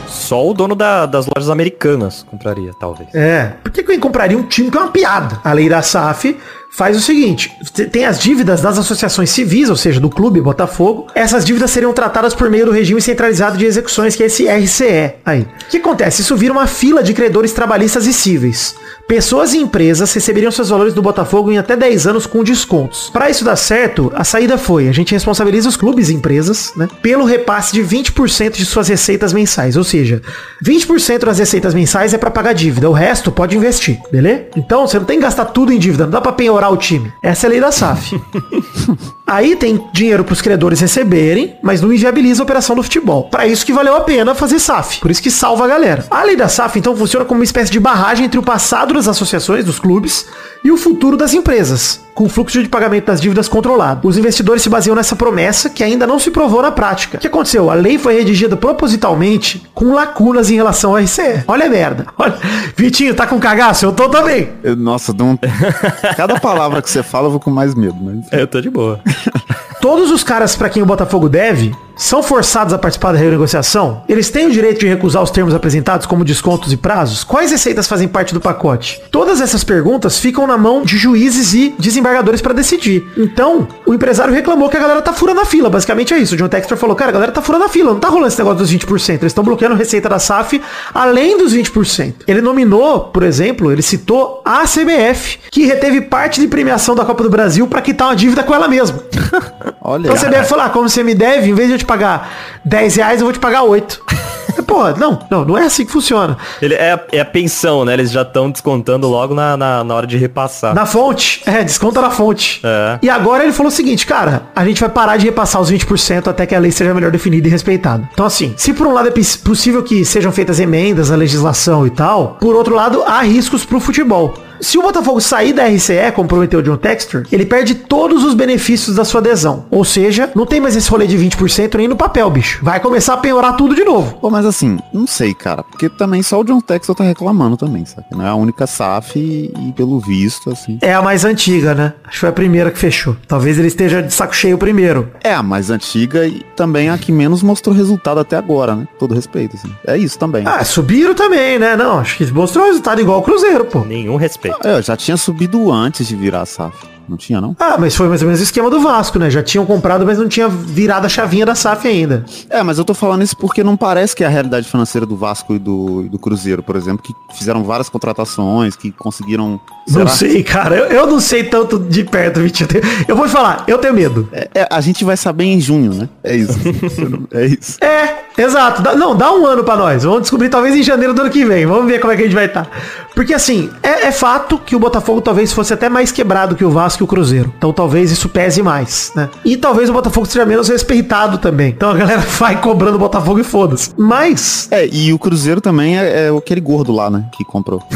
Só o dono da- das lojas americanas compraria, talvez. É. Por que que alguém compraria um time que é uma piada? A lei da SAF faz o seguinte: te- tem as dívidas das associações civis, ou seja, do clube Botafogo. Essas dívidas seriam tratadas por meio do regime centralizado de execuções, que é esse RCE. Aí. O que acontece? Isso vira uma fila de credores trabalhistas e cíveis. Pessoas e empresas receberiam seus valores do Botafogo em até 10 anos com descontos. Para isso dar certo, a saída foi: a gente responsabiliza os clubes e empresas, né, pelo repasse de 20% de suas receitas mensais. Ou seja, 20% das receitas mensais é para pagar dívida, o resto pode investir, beleza? Então você não tem que gastar tudo em dívida, não dá para penhorar o time. Essa é a lei da SAF. <laughs> Aí tem dinheiro pros credores receberem, mas não inviabiliza a operação do futebol. Para isso que valeu a pena fazer SAF. Por isso que salva a galera. A lei da SAF então funciona como uma espécie de barragem entre o passado das associações, dos clubes, e o futuro das empresas. Com o fluxo de pagamento das dívidas controlado. Os investidores se baseiam nessa promessa que ainda não se provou na prática. O que aconteceu? A lei foi redigida propositalmente com lacunas em relação ao RCE. Olha a merda. <laughs> Olha. Vitinho, tá com cagaço? Eu tô também. Eu- nossa, um... <laughs> cada palavra que você fala eu vou com mais medo. Mas... Eu tô de boa. <laughs> Todos os caras para quem o Botafogo deve são forçados a participar da renegociação? Eles têm o direito de recusar os termos apresentados como descontos e prazos? Quais receitas fazem parte do pacote? Todas essas perguntas ficam na mão de juízes e desembargadores para decidir. Então, o empresário reclamou que a galera tá furando a fila. Basicamente é isso. O John Textor falou, cara, a galera tá furando a fila. Não tá rolando esse negócio dos 20%. Eles estão bloqueando receita da SAF além dos 20%. Ele nominou, por exemplo, ele citou a CBF, que reteve parte de premiação da Copa do Brasil para quitar uma dívida com ela mesma. <laughs> Olha, Então você deve falar, como você me deve, em vez de eu te pagar 10 reais, eu vou te pagar 8. <laughs> Porra, não, não, não é assim que funciona. Ele é, a- é a pensão, né? Eles já estão descontando logo na, na, na hora de repassar. Na fonte, é, desconta na fonte. É. E agora ele falou o seguinte, cara, a gente vai parar de repassar os 20% até que a lei seja melhor definida e respeitada. Então assim, se por um lado é possível que sejam feitas emendas à legislação e tal, por outro lado há riscos pro futebol. Se o Botafogo sair da RCE, como prometeu o John Textor, ele perde todos os benefícios da sua adesão. Ou seja, não tem mais esse rolê de 20% nem no papel, bicho. Vai começar a penhorar tudo de novo. Pô, mas assim, não sei, cara. Porque também só o John Texel tá reclamando também, sabe? Não é a única SAF e, e pelo visto, assim. É a mais antiga, né? Acho que foi a primeira que fechou. Talvez ele esteja de saco cheio primeiro. É a mais antiga e também a que menos mostrou resultado até agora, né? Todo respeito, assim. É isso também. Ah, subiram também, né? Não, acho que mostrou resultado igual o Cruzeiro, pô. Nenhum respeito. É, eu já tinha subido antes de virar a SAF. Não tinha, não? Ah, mas foi mais ou menos o esquema do Vasco, né? Já tinham comprado, mas não tinha virado a chavinha da SAF ainda. É, mas eu tô falando isso porque não parece que é a realidade financeira do Vasco e do, e do Cruzeiro, por exemplo, que fizeram várias contratações, que conseguiram. Não Será? sei, cara. Eu, eu não sei tanto de perto, Vitinho. Eu vou falar, eu tenho medo. É, é, a gente vai saber em junho, né? É isso. <laughs> é isso. É, exato. Dá- não, dá um ano pra nós. Vamos descobrir talvez em janeiro do ano que vem. Vamos ver como é que a gente vai estar. Porque assim, é, é fato que o Botafogo talvez fosse até mais quebrado que o Vasco e o Cruzeiro. Então talvez isso pese mais, né? E talvez o Botafogo seja menos respeitado também. Então a galera <laughs> vai cobrando o Botafogo e foda-se. Mas, É, e o Cruzeiro também é, é aquele gordo lá, né? Que comprou. <laughs>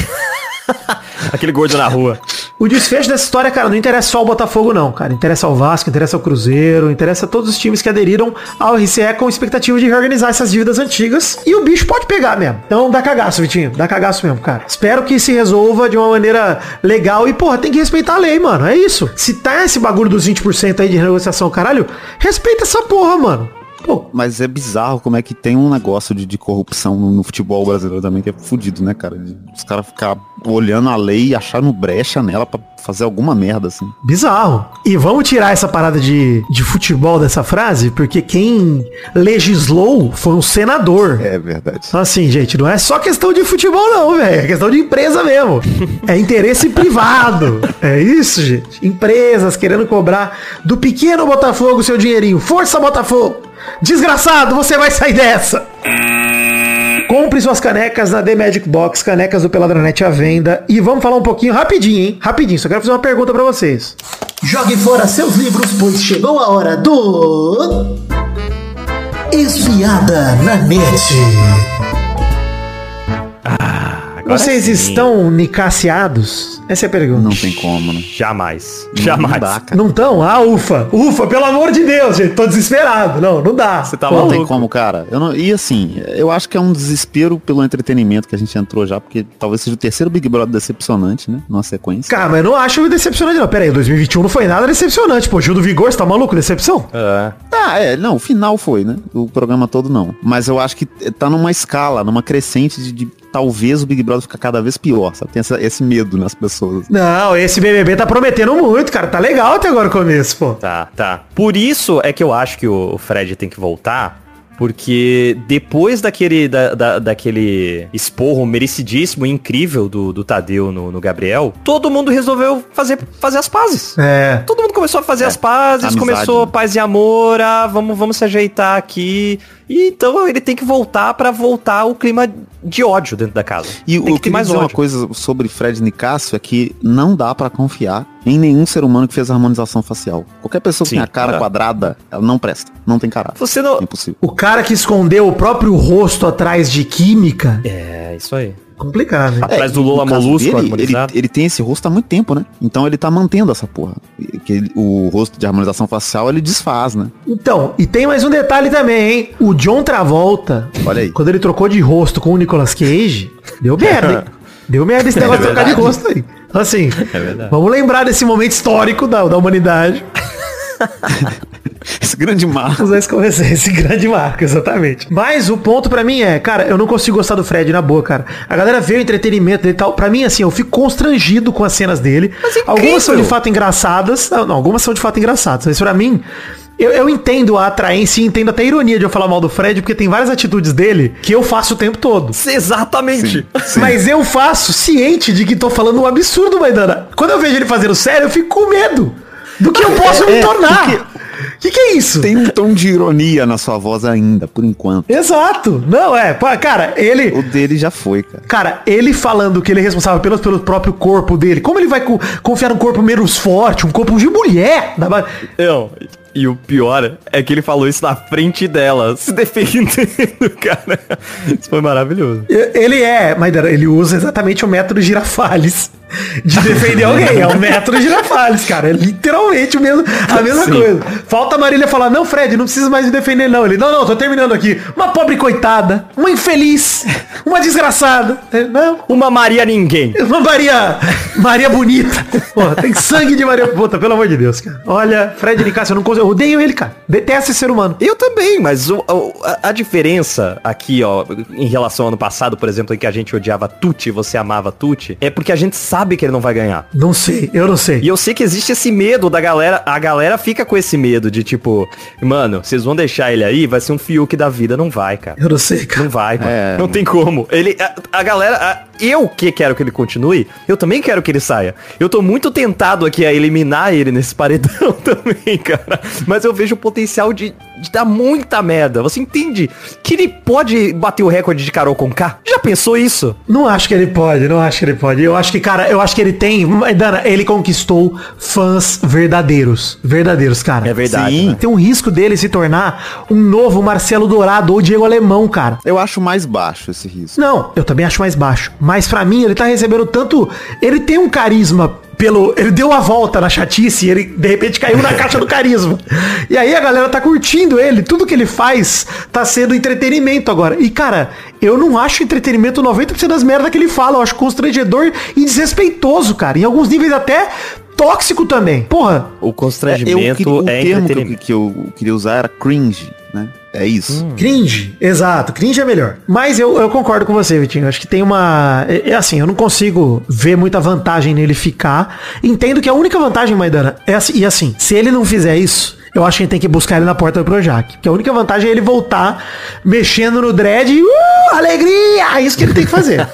Aquele gordo na rua. O desfecho dessa história, cara, não interessa só o Botafogo, não, cara. Interessa ao Vasco, interessa ao Cruzeiro, interessa a todos os times que aderiram ao RCE com expectativa de reorganizar essas dívidas antigas. E o bicho pode pegar mesmo. Então dá cagaço, Vitinho. Dá cagaço mesmo, cara. Espero que se resolva de uma maneira legal. E, porra, tem que respeitar a lei, mano. É isso. Se tá esse bagulho dos 20% aí de negociação, caralho, respeita essa porra, mano. Pô, Mas é bizarro como é que tem um negócio de, de corrupção no, no futebol brasileiro também, que é fudido, né, cara? De- os caras ficar olhando a lei e achando brecha nela pra fazer alguma merda, assim. Bizarro. E vamos tirar essa parada de, de futebol dessa frase, porque quem legislou foi um senador. É verdade. Então assim, gente, não é só questão de futebol não, velho. É questão de empresa mesmo. É interesse <laughs> privado. É isso, gente. Empresas querendo cobrar do pequeno Botafogo seu dinheirinho. Força, Botafogo! Desgraçado, você vai sair dessa! Compre suas canecas na The Magic Box, canecas do Peladranet à venda. E vamos falar um pouquinho rapidinho, hein? Rapidinho, só quero fazer uma pergunta pra vocês. Jogue fora seus livros, pois chegou a hora do. Espiada na net. Agora vocês sim. estão nicaciados? Essa é a pergunta. Não tem como, né? Jamais. Não Jamais. dá, cara. Não tão? Ah, ufa. Ufa, pelo amor de Deus, gente. Tô desesperado. Não, não dá. Você tá Pô, Não tem como, cara. Eu não- E assim, eu acho que é um desespero pelo entretenimento que a gente entrou já, porque talvez seja o terceiro Big Brother decepcionante, né? Numa sequência. Cara, mas eu não acho decepcionante, não. Pera aí, 2021 não foi nada decepcionante. Pô, Gil do Vigor, você tá maluco? Decepção? É. Ah, é, não, o final foi, né? O programa todo não. Mas eu acho que tá numa escala, numa crescente de, de talvez o Big Brother ficar cada vez pior, sabe? Tem essa- esse medo nas pessoas. Não, esse BBB tá prometendo muito, cara. Tá legal até agora o começo, pô. Tá, tá. Por isso é que eu acho que o Fred tem que voltar. Porque depois daquele, da, da- daquele esporro merecidíssimo e incrível do, do Tadeu no, no Gabriel, todo mundo resolveu fazer, fazer as pazes. É. Todo mundo começou a fazer as pazes, amizade, começou né? paz e amor, ah, vamos, vamos se ajeitar aqui. E então ele tem que voltar pra voltar o clima de ódio dentro da casa. E tem o que que mais dizer uma coisa sobre Fred Nicásio é que não dá pra confiar em nenhum ser humano que fez harmonização facial. Qualquer pessoa que Sim, tem a cara é. quadrada, ela não presta. Não tem caráter. Você não. É impossível. O cara que escondeu o próprio rosto atrás de química. É, isso aí. Complicado, hein? Atrás do Lula caso Molusco dele, ele, ele tem esse rosto há muito tempo, né? Então ele tá mantendo essa porra. Que ele- o rosto de harmonização facial ele desfaz, né? Então, e tem mais um detalhe também, hein? O John Travolta, Olha aí. quando ele trocou de rosto com o Nicolas Cage, deu merda, hein? <laughs> Deu merda esse negócio de trocar de rosto aí. Assim, verdade. vamos lembrar desse momento histórico da, da humanidade. <laughs> <laughs> Esse grande marco. Usar esse, esse, esse grande marco, exatamente. Mas o ponto pra mim é, cara, eu não consigo gostar do Fred na boa, cara. A galera vê o entretenimento dele e tal. Pra mim, assim, eu fico constrangido com as cenas dele. Algumas são de fato engraçadas. Não, não, algumas são de fato engraçadas. Mas pra mim, eu, eu entendo a atraência e entendo até a ironia de eu falar mal do Fred, porque tem várias atitudes dele que eu faço o tempo todo. Exatamente. <laughs> Mas eu faço ciente de que tô falando um absurdo, Maidana. Quando eu vejo ele fazendo sério, eu fico com medo do que eu posso me é, tornar. O que, que é isso? Tem um tom de ironia na sua voz ainda, por enquanto. Exato. Não, é. pô, Cara, ele. O dele já foi, cara. Cara, ele falando que ele é responsável pelo, pelo próprio corpo dele. Como ele vai co- confiar num corpo menos forte, um corpo de mulher? Ba- Não, e o pior é que ele falou isso na frente dela, se <laughs> defendendo, cara. Isso foi maravilhoso. Ele é, mas ele usa exatamente o método girafales de defender <laughs> alguém. É o método girafales, cara. É literalmente o mesmo, a mesma Sim. coisa. Falta a Marília falar, não, Fred, não precisa mais me defender, não. Ele, não, não, tô terminando aqui. Uma pobre coitada, uma infeliz, uma desgraçada. É, Não, Uma Maria Ninguém. <laughs> Uma Maria. Maria bonita. Porra, tem sangue de Maria. Puta, pelo amor de Deus, cara. Olha, Fred Nicasso, eu não consigo. Eu odeio ele, cara. Detesto esse ser humano. Eu também, mas o- o- a, a diferença aqui, ó, em relação ao ano passado, por exemplo, em que a gente odiava Tuti, você amava Tuti, é porque a gente sabe que ele não vai ganhar. Não sei, eu não sei. E eu sei que existe esse medo da galera, a galera fica com esse medo de tipo, mano, vocês vão deixar ele aí, vai ser um Fiuk da vida, não vai, cara. Eu não sei, cara. Não vai, mano. É. Não tem como. Ele, a, a galera, a- eu que quero que ele continue, eu também quero que ele saia. Eu tô muito tentado aqui a eliminar ele nesse paredão <laughs> também, cara. Mas eu vejo o potencial de, de dar muita merda. Você entende que ele pode bater o recorde de Carol com K? Já pensou isso? Não acho que ele pode, não acho que ele pode. Eu acho que, cara, eu acho que ele tem. Dana, ele conquistou fãs verdadeiros. Verdadeiros, cara. É verdade. Sim. né? Tem um risco dele se tornar um novo Marcelo Dourado ou Diego Alemão, cara. Eu acho mais baixo esse risco. Não, eu também acho mais baixo. Mas pra mim, ele tá recebendo tanto. Ele tem um carisma pelo. Ele deu a volta na chatice e ele de repente caiu na caixa do carisma. E aí a galera tá curtindo ele. Tudo que ele faz tá sendo entretenimento agora. E cara, eu não acho entretenimento 90% das merdas que ele fala. Eu acho constrangedor e desrespeitoso, cara. Em alguns níveis até tóxico também. Porra. O É, eu constrangimento queria- o é termo que eu, que eu queria usar era cringe, né? É isso. Cringe, exato, cringe é melhor. Mas eu, eu concordo com você, Vitinho. Acho que tem uma. É, é assim, eu não consigo ver muita vantagem nele ficar. Entendo que a única vantagem, Maidana, é assim, e assim, se ele não fizer isso, eu acho que a gente tem que buscar ele na porta do Projac. Porque a única vantagem é ele voltar mexendo no dread e. Uh, alegria! É isso que ele tem que fazer.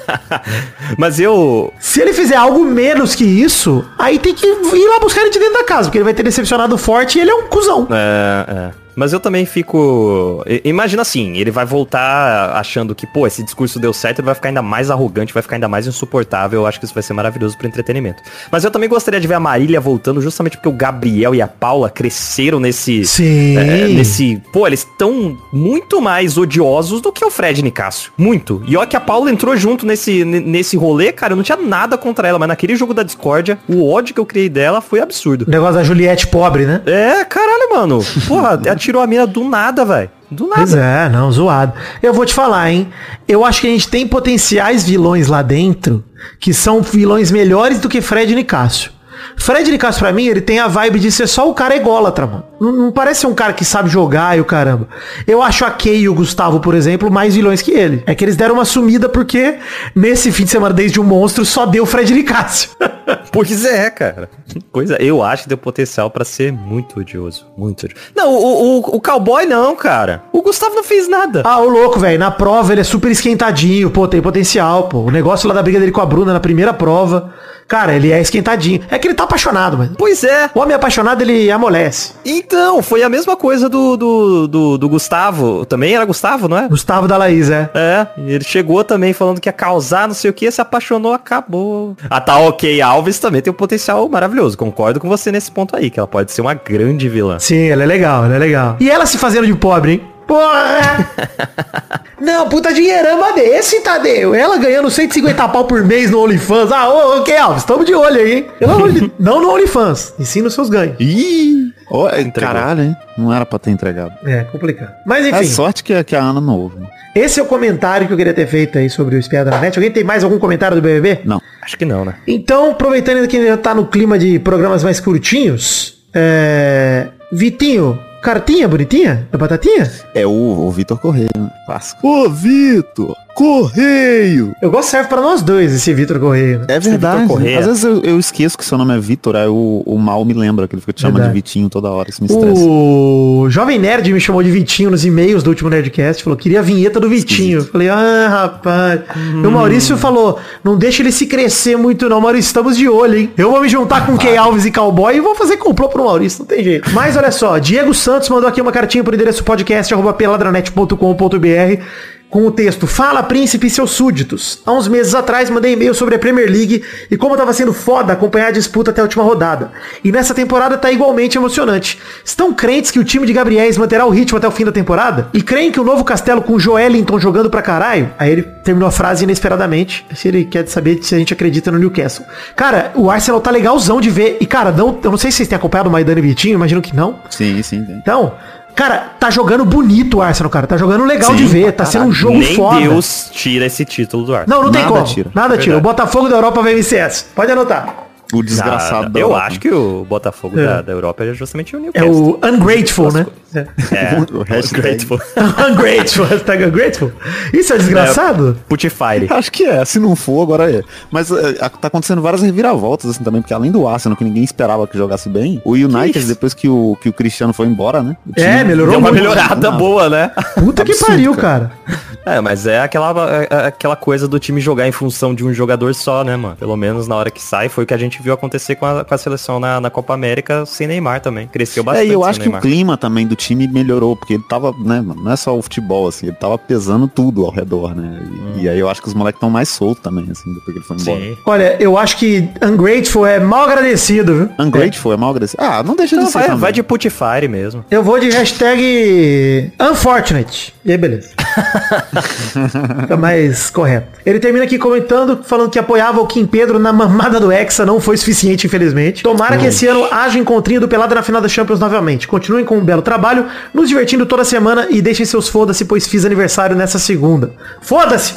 <laughs> Mas eu, se ele fizer algo menos que isso, aí tem que ir lá buscar ele de dentro da casa, porque ele vai ter decepcionado forte e ele é um cuzão. É, é. Mas eu também fico. Imagina assim, ele vai voltar achando que, pô, esse discurso deu certo, ele vai ficar ainda mais arrogante, vai ficar ainda mais insuportável. Eu acho que isso vai ser maravilhoso pro entretenimento. Mas eu também gostaria de ver a Marília voltando, justamente porque o Gabriel e a Paula cresceram nesse. Sim. é, nesse. Pô, eles estão muito mais odiosos do que o Fred Nicásio. Muito. E olha que a Paula entrou junto nesse, nesse rolê, cara. Eu não tinha nada contra ela, mas naquele jogo da discórdia, o ódio que eu criei dela foi absurdo. O negócio da Juliette pobre, né? É, caralho, mano. Porra, <laughs> atirou a mina do nada, velho. Do nada. Pois é, não, zoado. Eu vou te falar, hein? Eu acho que a gente tem potenciais vilões lá dentro que são vilões melhores do que Fred e Nicásio. Fred Nicásio, pra mim, ele tem a vibe de ser só o cara ególatra, mano. Não, não parece ser um cara que sabe jogar e o caramba. Eu acho a Kay e o Gustavo, por exemplo, mais vilões que ele. É que eles deram uma sumida porque nesse fim de semana, desde o monstro, só deu Fred Nicásio. <laughs> Pois é, cara. Pois é, eu acho que deu potencial pra ser muito odioso. Muito odioso. Não, o, o, o cowboy não, cara. O Gustavo não fez nada. Ah, o louco, velho. Na prova ele é super esquentadinho, pô, tem potencial, pô. O negócio lá da briga dele com a Bruna na primeira prova. Cara, ele é esquentadinho. É que ele tá apaixonado, mas. Pois é. O homem apaixonado, ele amolece. Então, foi a mesma coisa do, do, do, do Gustavo. Também era Gustavo, não é? Gustavo da Laís, é. É, ele chegou também falando que ia causar não sei o que, se apaixonou, acabou. A tá ok Alves também tem um potencial maravilhoso. Concordo com você nesse ponto aí, que ela pode ser uma grande vilã. Sim, ela é legal, ela é legal. E ela se fazendo de pobre, hein? Porra! <laughs> Não, puta dinheirama desse, Tadeu. Ela ganhando 150 pau por mês no OnlyFans. Ah, ô, ok, Alves, estamos de olho aí, hein? <laughs> Não no OnlyFans, e sim nos seus ganhos. Ih! Entregou. caralho, hein? Não era pra ter entregado. É, complicado. Mas É enfim, sorte que, que a Ana não ouve. né? esse é o comentário que eu queria ter feito aí sobre o Espiada na Net. Alguém tem mais algum comentário do BBB? Não. Acho que não, né? Então, aproveitando que ainda tá no clima de programas mais curtinhos, é... Vitinho, cartinha bonitinha da batatinha? É o, o Vitor Correia, né? Clássico. Ô, Vitor! Correio! Eu gosto serve pra nós dois esse Vitor Correia. né? É verdade. Vitor Correia. Às vezes eu, eu esqueço que seu nome é Vitor, aí o, o mal me lembra que ele fica te chamando de Vitinho toda hora, isso me estressa. O Jovem Nerd me chamou de Vitinho nos e-mails do último Nerdcast, falou, queria a vinheta do Vitinho. Eu Falei, ah, rapaz. E o Maurício falou, não deixa ele se crescer muito não, Maurício, estamos de olho, hein? Eu vou me juntar com Key Alves e Cowboy e vou fazer complô pro Maurício, não tem jeito. Mas olha só, Diego Santos mandou aqui uma cartinha pro endereço podcast arroba peladranet.com.br com o texto Fala Príncipe e seus súditos. Há uns meses atrás mandei e-mail sobre a Premier League e como estava sendo foda acompanhar a disputa até a última rodada. E nessa temporada tá igualmente emocionante. Estão crentes que o time de Gabriéis manterá o ritmo até o fim da temporada? E creem que o novo castelo com o Joelinton jogando pra caralho? Aí ele terminou a frase inesperadamente. Se ele quer saber se a gente acredita no Newcastle. Cara, o Arsenal tá legalzão de ver. E cara, não, eu não sei se vocês têm acompanhado o Maidana e Vitinho, imagino que não. Sim, sim, tem. Então, cara, tá jogando bonito o Arsenal, cara. Tá jogando legal Sim, de ver. Tá sendo um jogo Nem foda. Deus tira esse título do ar. Não, não tem Nada como. tira. Nada tira. Verdade. O Botafogo da Europa vai MCS. Pode anotar. O desgraçado da Eu Europa. acho que o Botafogo É. da, da Europa é justamente o É Newcastle. o Ungrateful, né? É. <laughs> É, O hashtag. grateful. <laughs> ungrateful, hashtag ungrateful. Isso é desgraçado? Putifire. Acho que é, se não for, agora é. Mas é, tá acontecendo várias reviravoltas assim também, porque além do Arsenal, que ninguém esperava que jogasse bem, o United, isso? depois que o, que o Cristiano foi embora, né? É, melhorou Deu uma muito. melhorada Não. boa, né? Puta que Absurdo, pariu, cara. <laughs> É, mas é aquela, é- é aquela coisa do time jogar em função de um jogador só, né, mano? Pelo menos na hora que sai, foi o que a gente viu acontecer com a, com a seleção na, na Copa América sem Neymar também. Cresceu É, bastante e eu acho que o clima também do time melhorou, porque ele tava, né, mano, não é só o futebol, assim, ele tava pesando tudo ao redor, né? E, e aí eu acho que os moleques estão mais soltos também, assim, depois que ele foi embora. Sim. Olha, eu acho que ungrateful é mal agradecido, viu? Ungrateful é mal agressivo. Ah, não deixa de Não, ser também. vai de Putifire mesmo. Eu vou de hashtag unfortunate. E aí, beleza. <laughs> Fica mais correto. Ele termina aqui comentando, falando que apoiava o Kim Pedro na mamada do Hexa, não foi suficiente, infelizmente. Tomara que esse ano haja encontrinho do Pelada na final da Champions novamente. Continuem com um belo trabalho, nos divertindo toda semana e deixem seus foda-se, pois fiz aniversário nessa segunda. Foda-se!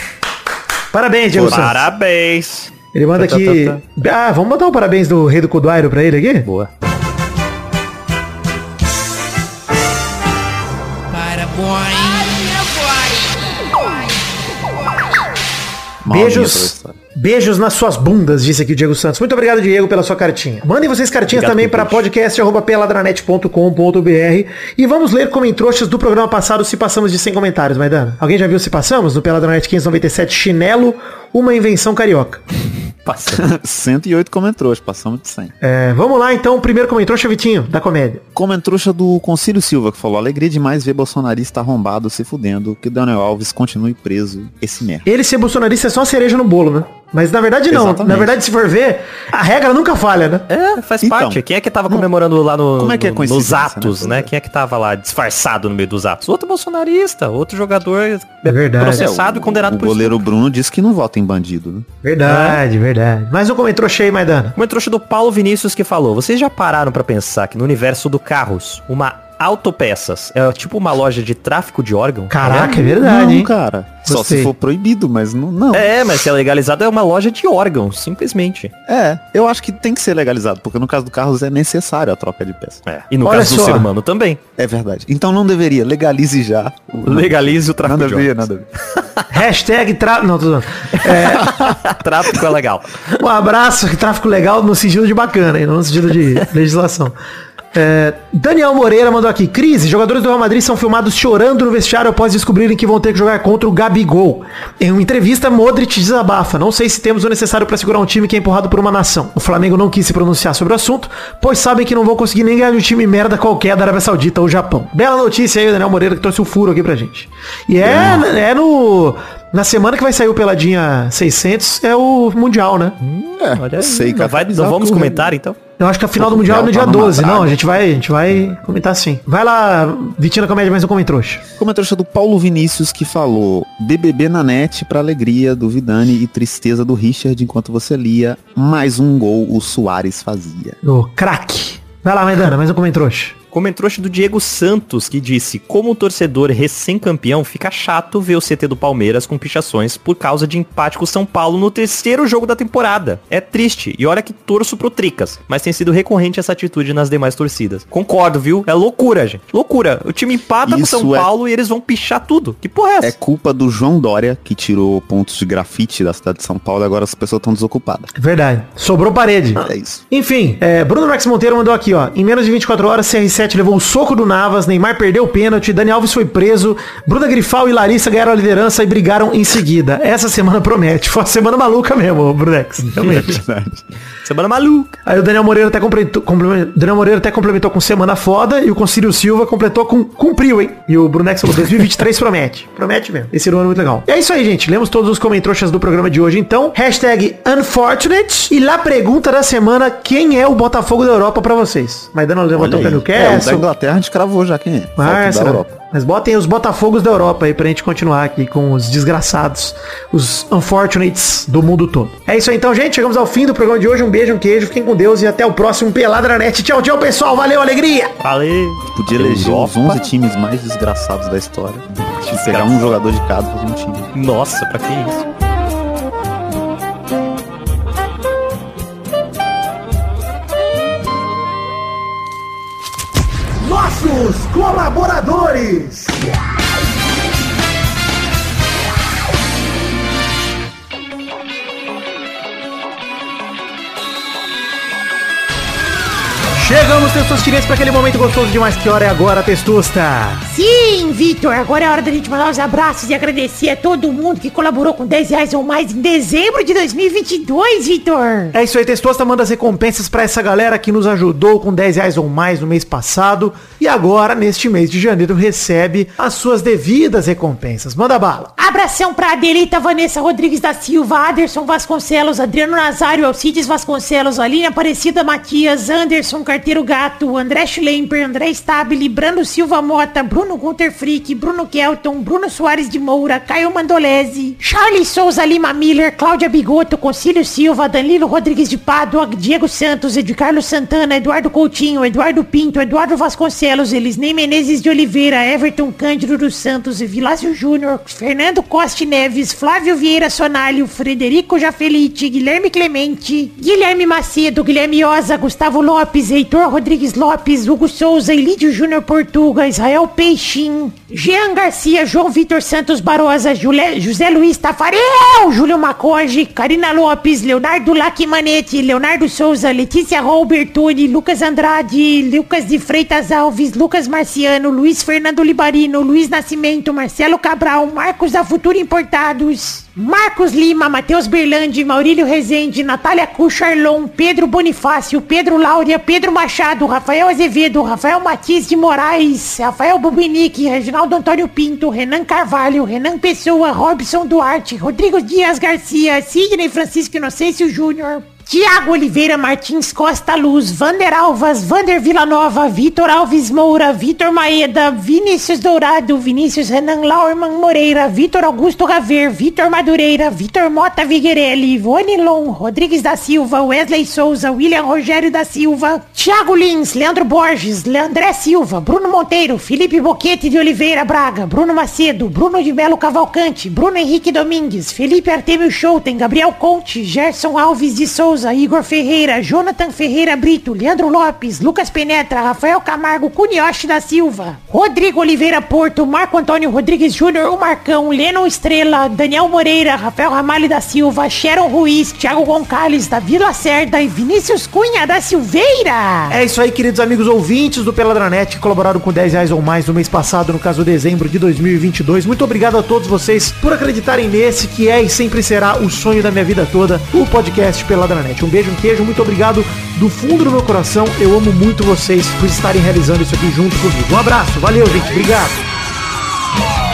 Parabéns, Diego Santos. Parabéns. Ele manda Tá, tá, aqui... tá, Ah, vamos botar um parabéns do Rei do Coduairo pra ele aqui? Boa. Para boy. Mal vinheta da Beijos. Beijos nas suas bundas, disse aqui o Diego Santos. Muito obrigado, Diego, pela sua cartinha. Mandem vocês cartinhas Obrigado também para podcast.peladranet.com.br e vamos ler comentroxas do programa passado se passamos de 100 comentários, Maidana. Alguém já viu se passamos? No Peladranet 597 Chinelo, uma invenção carioca. Passando. 108 comentrouxa, passamos de <laughs> 100. É, vamos lá então, primeiro comentroxa, Vitinho, da comédia. Comentrouxa do Concílio Silva, que falou, alegria demais ver bolsonarista arrombado se fudendo, que Daniel Alves continue preso, esse merda. Ele ser bolsonarista é só a cereja no bolo, né? Mas na verdade não. Exatamente. Na verdade, se for ver, a regra nunca falha, né? É, faz Então, parte. Quem é que tava comemorando lá no, como é que é no- nos atos, né? né? Quem é que tava lá disfarçado no meio dos atos? Outro bolsonarista, outro jogador É verdade. processado e condenado o por isso. goleiro Bruno disse que não vota em bandido, né? Verdade, verdade. Mais um comentroxa aí, Maidana. Uma trouxa do Paulo Vinícius que falou: Vocês já pararam pra pensar que no universo do carros, uma autopeças é tipo uma loja de tráfico de órgão? Caraca, é verdade, não, hein? cara. Só Gostei. se for proibido, mas não. não. É, mas se é legalizado é uma loja de órgãos, simplesmente. É, eu acho que tem que ser legalizado, porque no caso do Carlos é necessário a troca de peça. É. E no Olha caso do só. ser humano também. É verdade. Então não deveria, legalize já. o- Legalize o tráfico Nada de órgãos. nada a ver. <laughs> Hashtag tra... Não, tô zoando. <laughs> tráfico é legal. Um abraço, tráfico legal no sentido de bacana, hein? não no sentido de legislação. É, Daniel Moreira mandou aqui. Crise, jogadores do Real Madrid são filmados chorando no vestiário após descobrirem que vão ter que jogar contra o Gabigol. Em uma entrevista, Modric desabafa. Não sei se temos o necessário para segurar um time que é empurrado por uma nação. O Flamengo não quis se pronunciar sobre o assunto, pois sabem que não vão conseguir nem ganhar de um time merda qualquer da Arábia Saudita ou Japão. Bela notícia aí, o Daniel Moreira, que trouxe o furo aqui pra gente. E é, é no... Na semana que vai sair o Peladinha 600, é o Mundial, né? É, Olha aí. sei, não, cara. vai- não vamos comentar então? Eu acho que a final do Mundial é no dia tá numa 12. Não, draga. a gente vai, a gente vai comentar sim. Vai lá, Vitina Comédia, mais um comentário. Comentário do Paulo Vinícius que falou BBB na net pra alegria do Vidani e tristeza do Richard enquanto você lia. Mais um gol o Soares fazia. O craque. Vai lá, Maidana, mais um comentário. Comentrouxa do Diego Santos, que disse, como torcedor recém-campeão, fica chato ver o CT do Palmeiras com pichações por causa de empate com o São Paulo no terceiro jogo da temporada. É triste, e olha que torço pro Tricas, mas tem sido recorrente essa atitude nas demais torcidas. Concordo, viu? É loucura, gente. Loucura. O time empata com o Isso São é- Paulo e eles vão pichar tudo. Que porra é essa? É culpa do João Dória, que tirou pontos de grafite da cidade de São Paulo e agora as pessoas estão desocupadas. Verdade. Sobrou parede. É isso. Enfim, é, Bruno Max Monteiro mandou aqui, ó. Em menos de 24 horas, CR7 levou o soco do Navas, Neymar perdeu o pênalti, Dani Alves foi preso, Bruna Grifal e Larissa ganharam a liderança e brigaram em seguida. Essa semana promete. Foi uma semana maluca mesmo, Brunex. <laughs> Realmente. Semana maluca. Aí o Daniel Moreira até complementou, complementou- Daniel Moreira até complementou com semana foda e o Concílio Silva completou com cumpriu, hein? E o Brunex falou 2023 <laughs> promete. Promete mesmo. Esse ano é muito legal. É isso aí, gente. Lemos todos os comentroxas do programa de hoje, então. Hashtag Unfortunate. E lá pergunta da semana, quem é o Botafogo da Europa pra vocês? Maidana levantou o pé no É, o da. Inglaterra a gente cravou já quem é. Da Europa. Mas botem os Botafogos da Europa aí pra gente continuar aqui com os desgraçados, os unfortunates do mundo todo. É isso aí então, gente. Chegamos ao fim do programa de hoje. Um beijo, um queijo, fiquem com Deus e até o próximo Pelada na Net. Tchau, tchau, pessoal. Valeu, alegria! Valeu. Podia eleger os Europa. 11 times mais desgraçados da história. Pegar um jogador de cada e fazer um time. Nossa, pra que isso? Nossos colaboradores! Chegamos, Testosterinhas, para aquele momento gostoso demais. Que hora é agora, Testosta? Sim, Vitor, agora é hora da gente mandar os abraços e agradecer a todo mundo que colaborou com 10 reais ou mais em dezembro de 2022, Vitor. É isso aí, Testosta manda as recompensas pra essa galera que nos ajudou com 10 reais ou mais no mês passado e agora, neste mês de janeiro, recebe as suas devidas recompensas. Manda bala. Abração pra Adelita Vanessa Rodrigues da Silva, Aderson Vasconcelos, Adriano Nazário, Alcides Vasconcelos, Aline Aparecida Matias, Anderson Carteiro Gato, André Schlemper, André Stabile, Brando Silva Mota, Bruno Gunter Frick, Bruno Kelton, Bruno Soares de Moura, Caio Mandolese, Charles Souza Lima Miller, Cláudia Bigoto, Concílio Silva, Danilo Rodrigues de Pádua, Diego Santos, Ed Carlos Santana, Eduardo Coutinho, Eduardo Pinto, Eduardo Vasconcelos, Elisnei Menezes de Oliveira, Everton Cândido dos Santos, Vilásio Júnior, Fernando Costa Neves, Flávio Vieira Sonalho, Frederico Jafelite, Guilherme Clemente, Guilherme Macedo, Guilherme Oza, Gustavo Lopes, Heitor Rodrigues Lopes, Hugo Souza, Elídio Júnior Portuga, Israel Peixin, Jean Garcia, João Vitor Santos Barosa, Jule- José Luiz Tafarel, Júlio Macoge, Karina Lopes, Leonardo Lacimanetti, Leonardo Souza, Letícia Robertoni, Lucas Andrade, Lucas de Freitas Alves, Lucas Marciano, Luiz Fernando Libarino, Luiz Nascimento, Marcelo Cabral, Marcos da Futura Importados, Marcos Lima, Matheus Berlandi, Maurílio Rezende, Natália Cucharlon, Pedro Bonifácio, Pedro Láurea, Pedro Machado, Rafael Azevedo, Rafael Matias de Moraes, Rafael Bubinique, Reginaldo Antônio Pinto, Renan Carvalho, Renan Pessoa, Robson Duarte, Rodrigo Dias Garcia, Sidney Francisco Inocêncio Júnior, Tiago Oliveira Martins Costa Luz, Vander Alvas, Vander Villanova, Vitor Alves Moura, Vitor Maeda, Vinícius Dourado, Vinícius Renan Lauerman Moreira, Vitor Augusto Gaver, Vitor Madureira, Vitor Mota Viguerelli, Ivone Rodrigues da Silva, Wesley Souza, William Rogério da Silva, Thiago Lins, Leandro Borges, Leandré Silva, Bruno Monteiro, Felipe Boquete de Oliveira Braga, Bruno Macedo, Bruno de Melo Cavalcante, Bruno Henrique Domingues, Felipe Artemio Schouten, Gabriel Conte, Gerson Alves de Souza, Igor Ferreira, Jonathan Ferreira Brito, Leandro Lopes, Lucas Penetra, Rafael Camargo, Cunioche da Silva, Rodrigo Oliveira Porto, Marco Antônio Rodrigues Júnior, o Marcão, Lennon Estrela, Daniel Moreira, Rafael Ramalho da Silva, Sharon Ruiz, Thiago Gonçalves da Vila Cerda e Vinícius Cunha da Silveira. É isso aí, queridos amigos ouvintes do Peladranet que colaboraram com 10 reais ou mais no mês passado, no caso dezembro de 2022. Muito obrigado a todos vocês por acreditarem nesse que é e sempre será o sonho da minha vida toda, o podcast Peladranet. Um beijo, um queijo, muito obrigado do fundo do meu coração. Eu amo muito vocês por estarem realizando isso aqui junto comigo. Um abraço, valeu, gente, obrigado.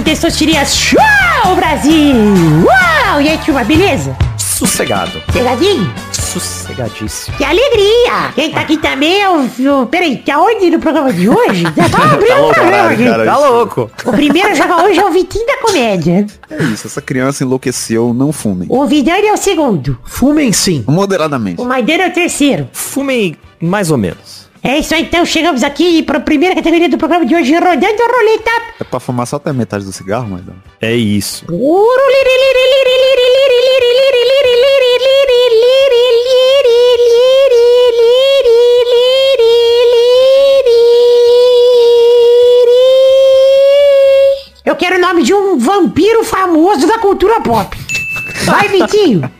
Um Testosterinha Show, Brasil! Uau! E aí, turma, beleza? Sossegado. Pegadinho? Sossegadíssimo. Que alegria! Quem tá aqui também é o... o peraí, tá onde no programa de hoje? Já tá <laughs> abrindo o programa aqui. Tá louco. O primeiro a jogar hoje é o Vitinho da Comédia. É isso, essa criança enlouqueceu, não fumem. O Vidani é o segundo. Fumem sim. Moderadamente. O Maidana é o terceiro. Fumem mais ou menos. É isso aí, então chegamos aqui para a primeira categoria do programa de hoje, rodando a roleta. É pra fumar só até metade do cigarro, mas... não. É isso. Eu quero o nome de um vampiro famoso da cultura pop. Vai, Vitinho.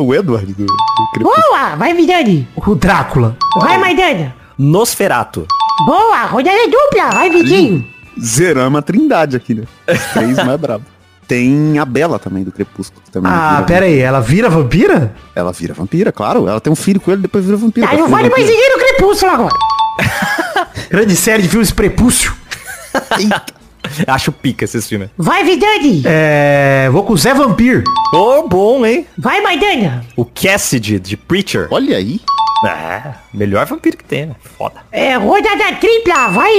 O Edward do, do. Boa, vai, Vidani. O Drácula. Vai, Maidana. Nosferato. Boa, rodada dupla. Vai, Vitinho. Zerama Trindade aqui, né? Os três <laughs> mais bravos. Tem a Bela também, do Crepúsculo. que Também Ah, vira- pera aí, ela vira vampira? Ela vira vampira, claro. Ela tem um filho com ele, depois vira vampira. Tá, Ela não vira vale mais vampira. no crepúsculo agora. Grande série de filmes prepúcio. <laughs> <laughs> Acho pica esses filmes. Vai, Vidani. É. Vou com o Zé Vampir. Ô, bom, hein? Vai, Maidana. O Cassidy, de Preacher. Olha aí. É, melhor vampiro que tem, né? Foda. É, rodada tripla. Vai,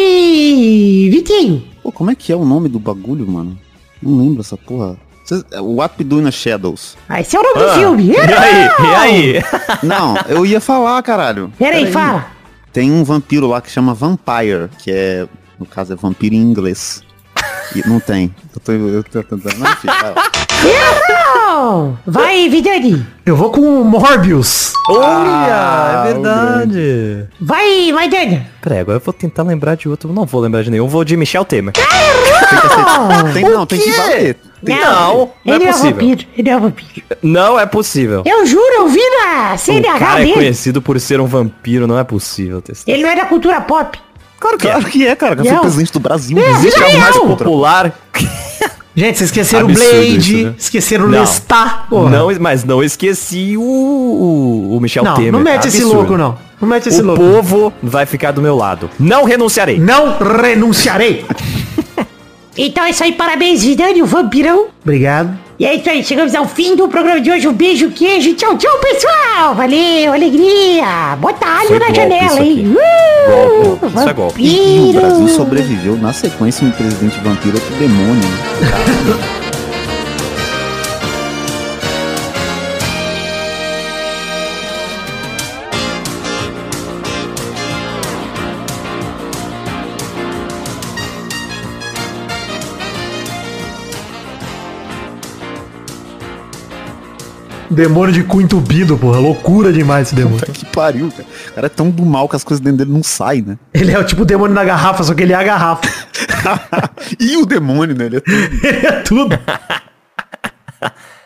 Vitinho. Pô, como é que é o nome do bagulho, mano? Não lembro essa porra. É What We Do in the Shadows. Ah, esse é o nome do Ah, filme. E aí? E aí? Não, eu ia falar, caralho. Peraí, fala. Tem um vampiro lá que chama Vampire, que é, no caso, é vampiro em inglês. Não tem. Eu tô, eu tô tentando. Não, enfim, vai lá. Errou. Vai, Vidani. Eu vou com o Morbius. Olha, é verdade. Vai, Maidana. Peraí, agora eu vou tentar lembrar de outro. Não vou lembrar de nenhum. Vou de Michel Temer. Tem, não, tem que valer. Tem que Não, não é ele é, possível. vampiro. Ele é vampiro. Não é possível. Eu juro, eu vi na O CNH cara é dele. conhecido por ser um vampiro, não é possível. Ele não é da cultura pop. Claro que Claro que é, cara. que Eu sou presidente do Brasil. É, Existe algo mais real. contra- popular. Gente, vocês esqueceram o Blade, isso, né? esqueceram o. Lestat. porra. Não, mas não esqueci o, o, o Michel não, Temer. não mete esse Absurdo. louco, não. Não mete esse O louco. povo vai ficar do meu lado. Não renunciarei. Não renunciarei. <laughs> Então é isso aí, parabéns, Vidani, o vampirão. Obrigado. E é isso aí, chegamos ao fim do programa de hoje. Um beijo, queijo. Tchau, tchau, pessoal. Valeu, alegria. Bota alho Foi na janela, hein? Uh, Golpe, isso é golpe. E, e o Brasil sobreviveu na sequência um presidente vampiro outro demônio. <laughs> Demônio de cu entupido, porra. Loucura demais esse demônio. Puta que pariu, cara. O cara é tão do mal que as coisas dentro dele não saem, né? Ele é o tipo demônio na garrafa, só que ele é a garrafa. <laughs> e o demônio, né? Ele é tudo. <laughs> ele é tudo. <laughs>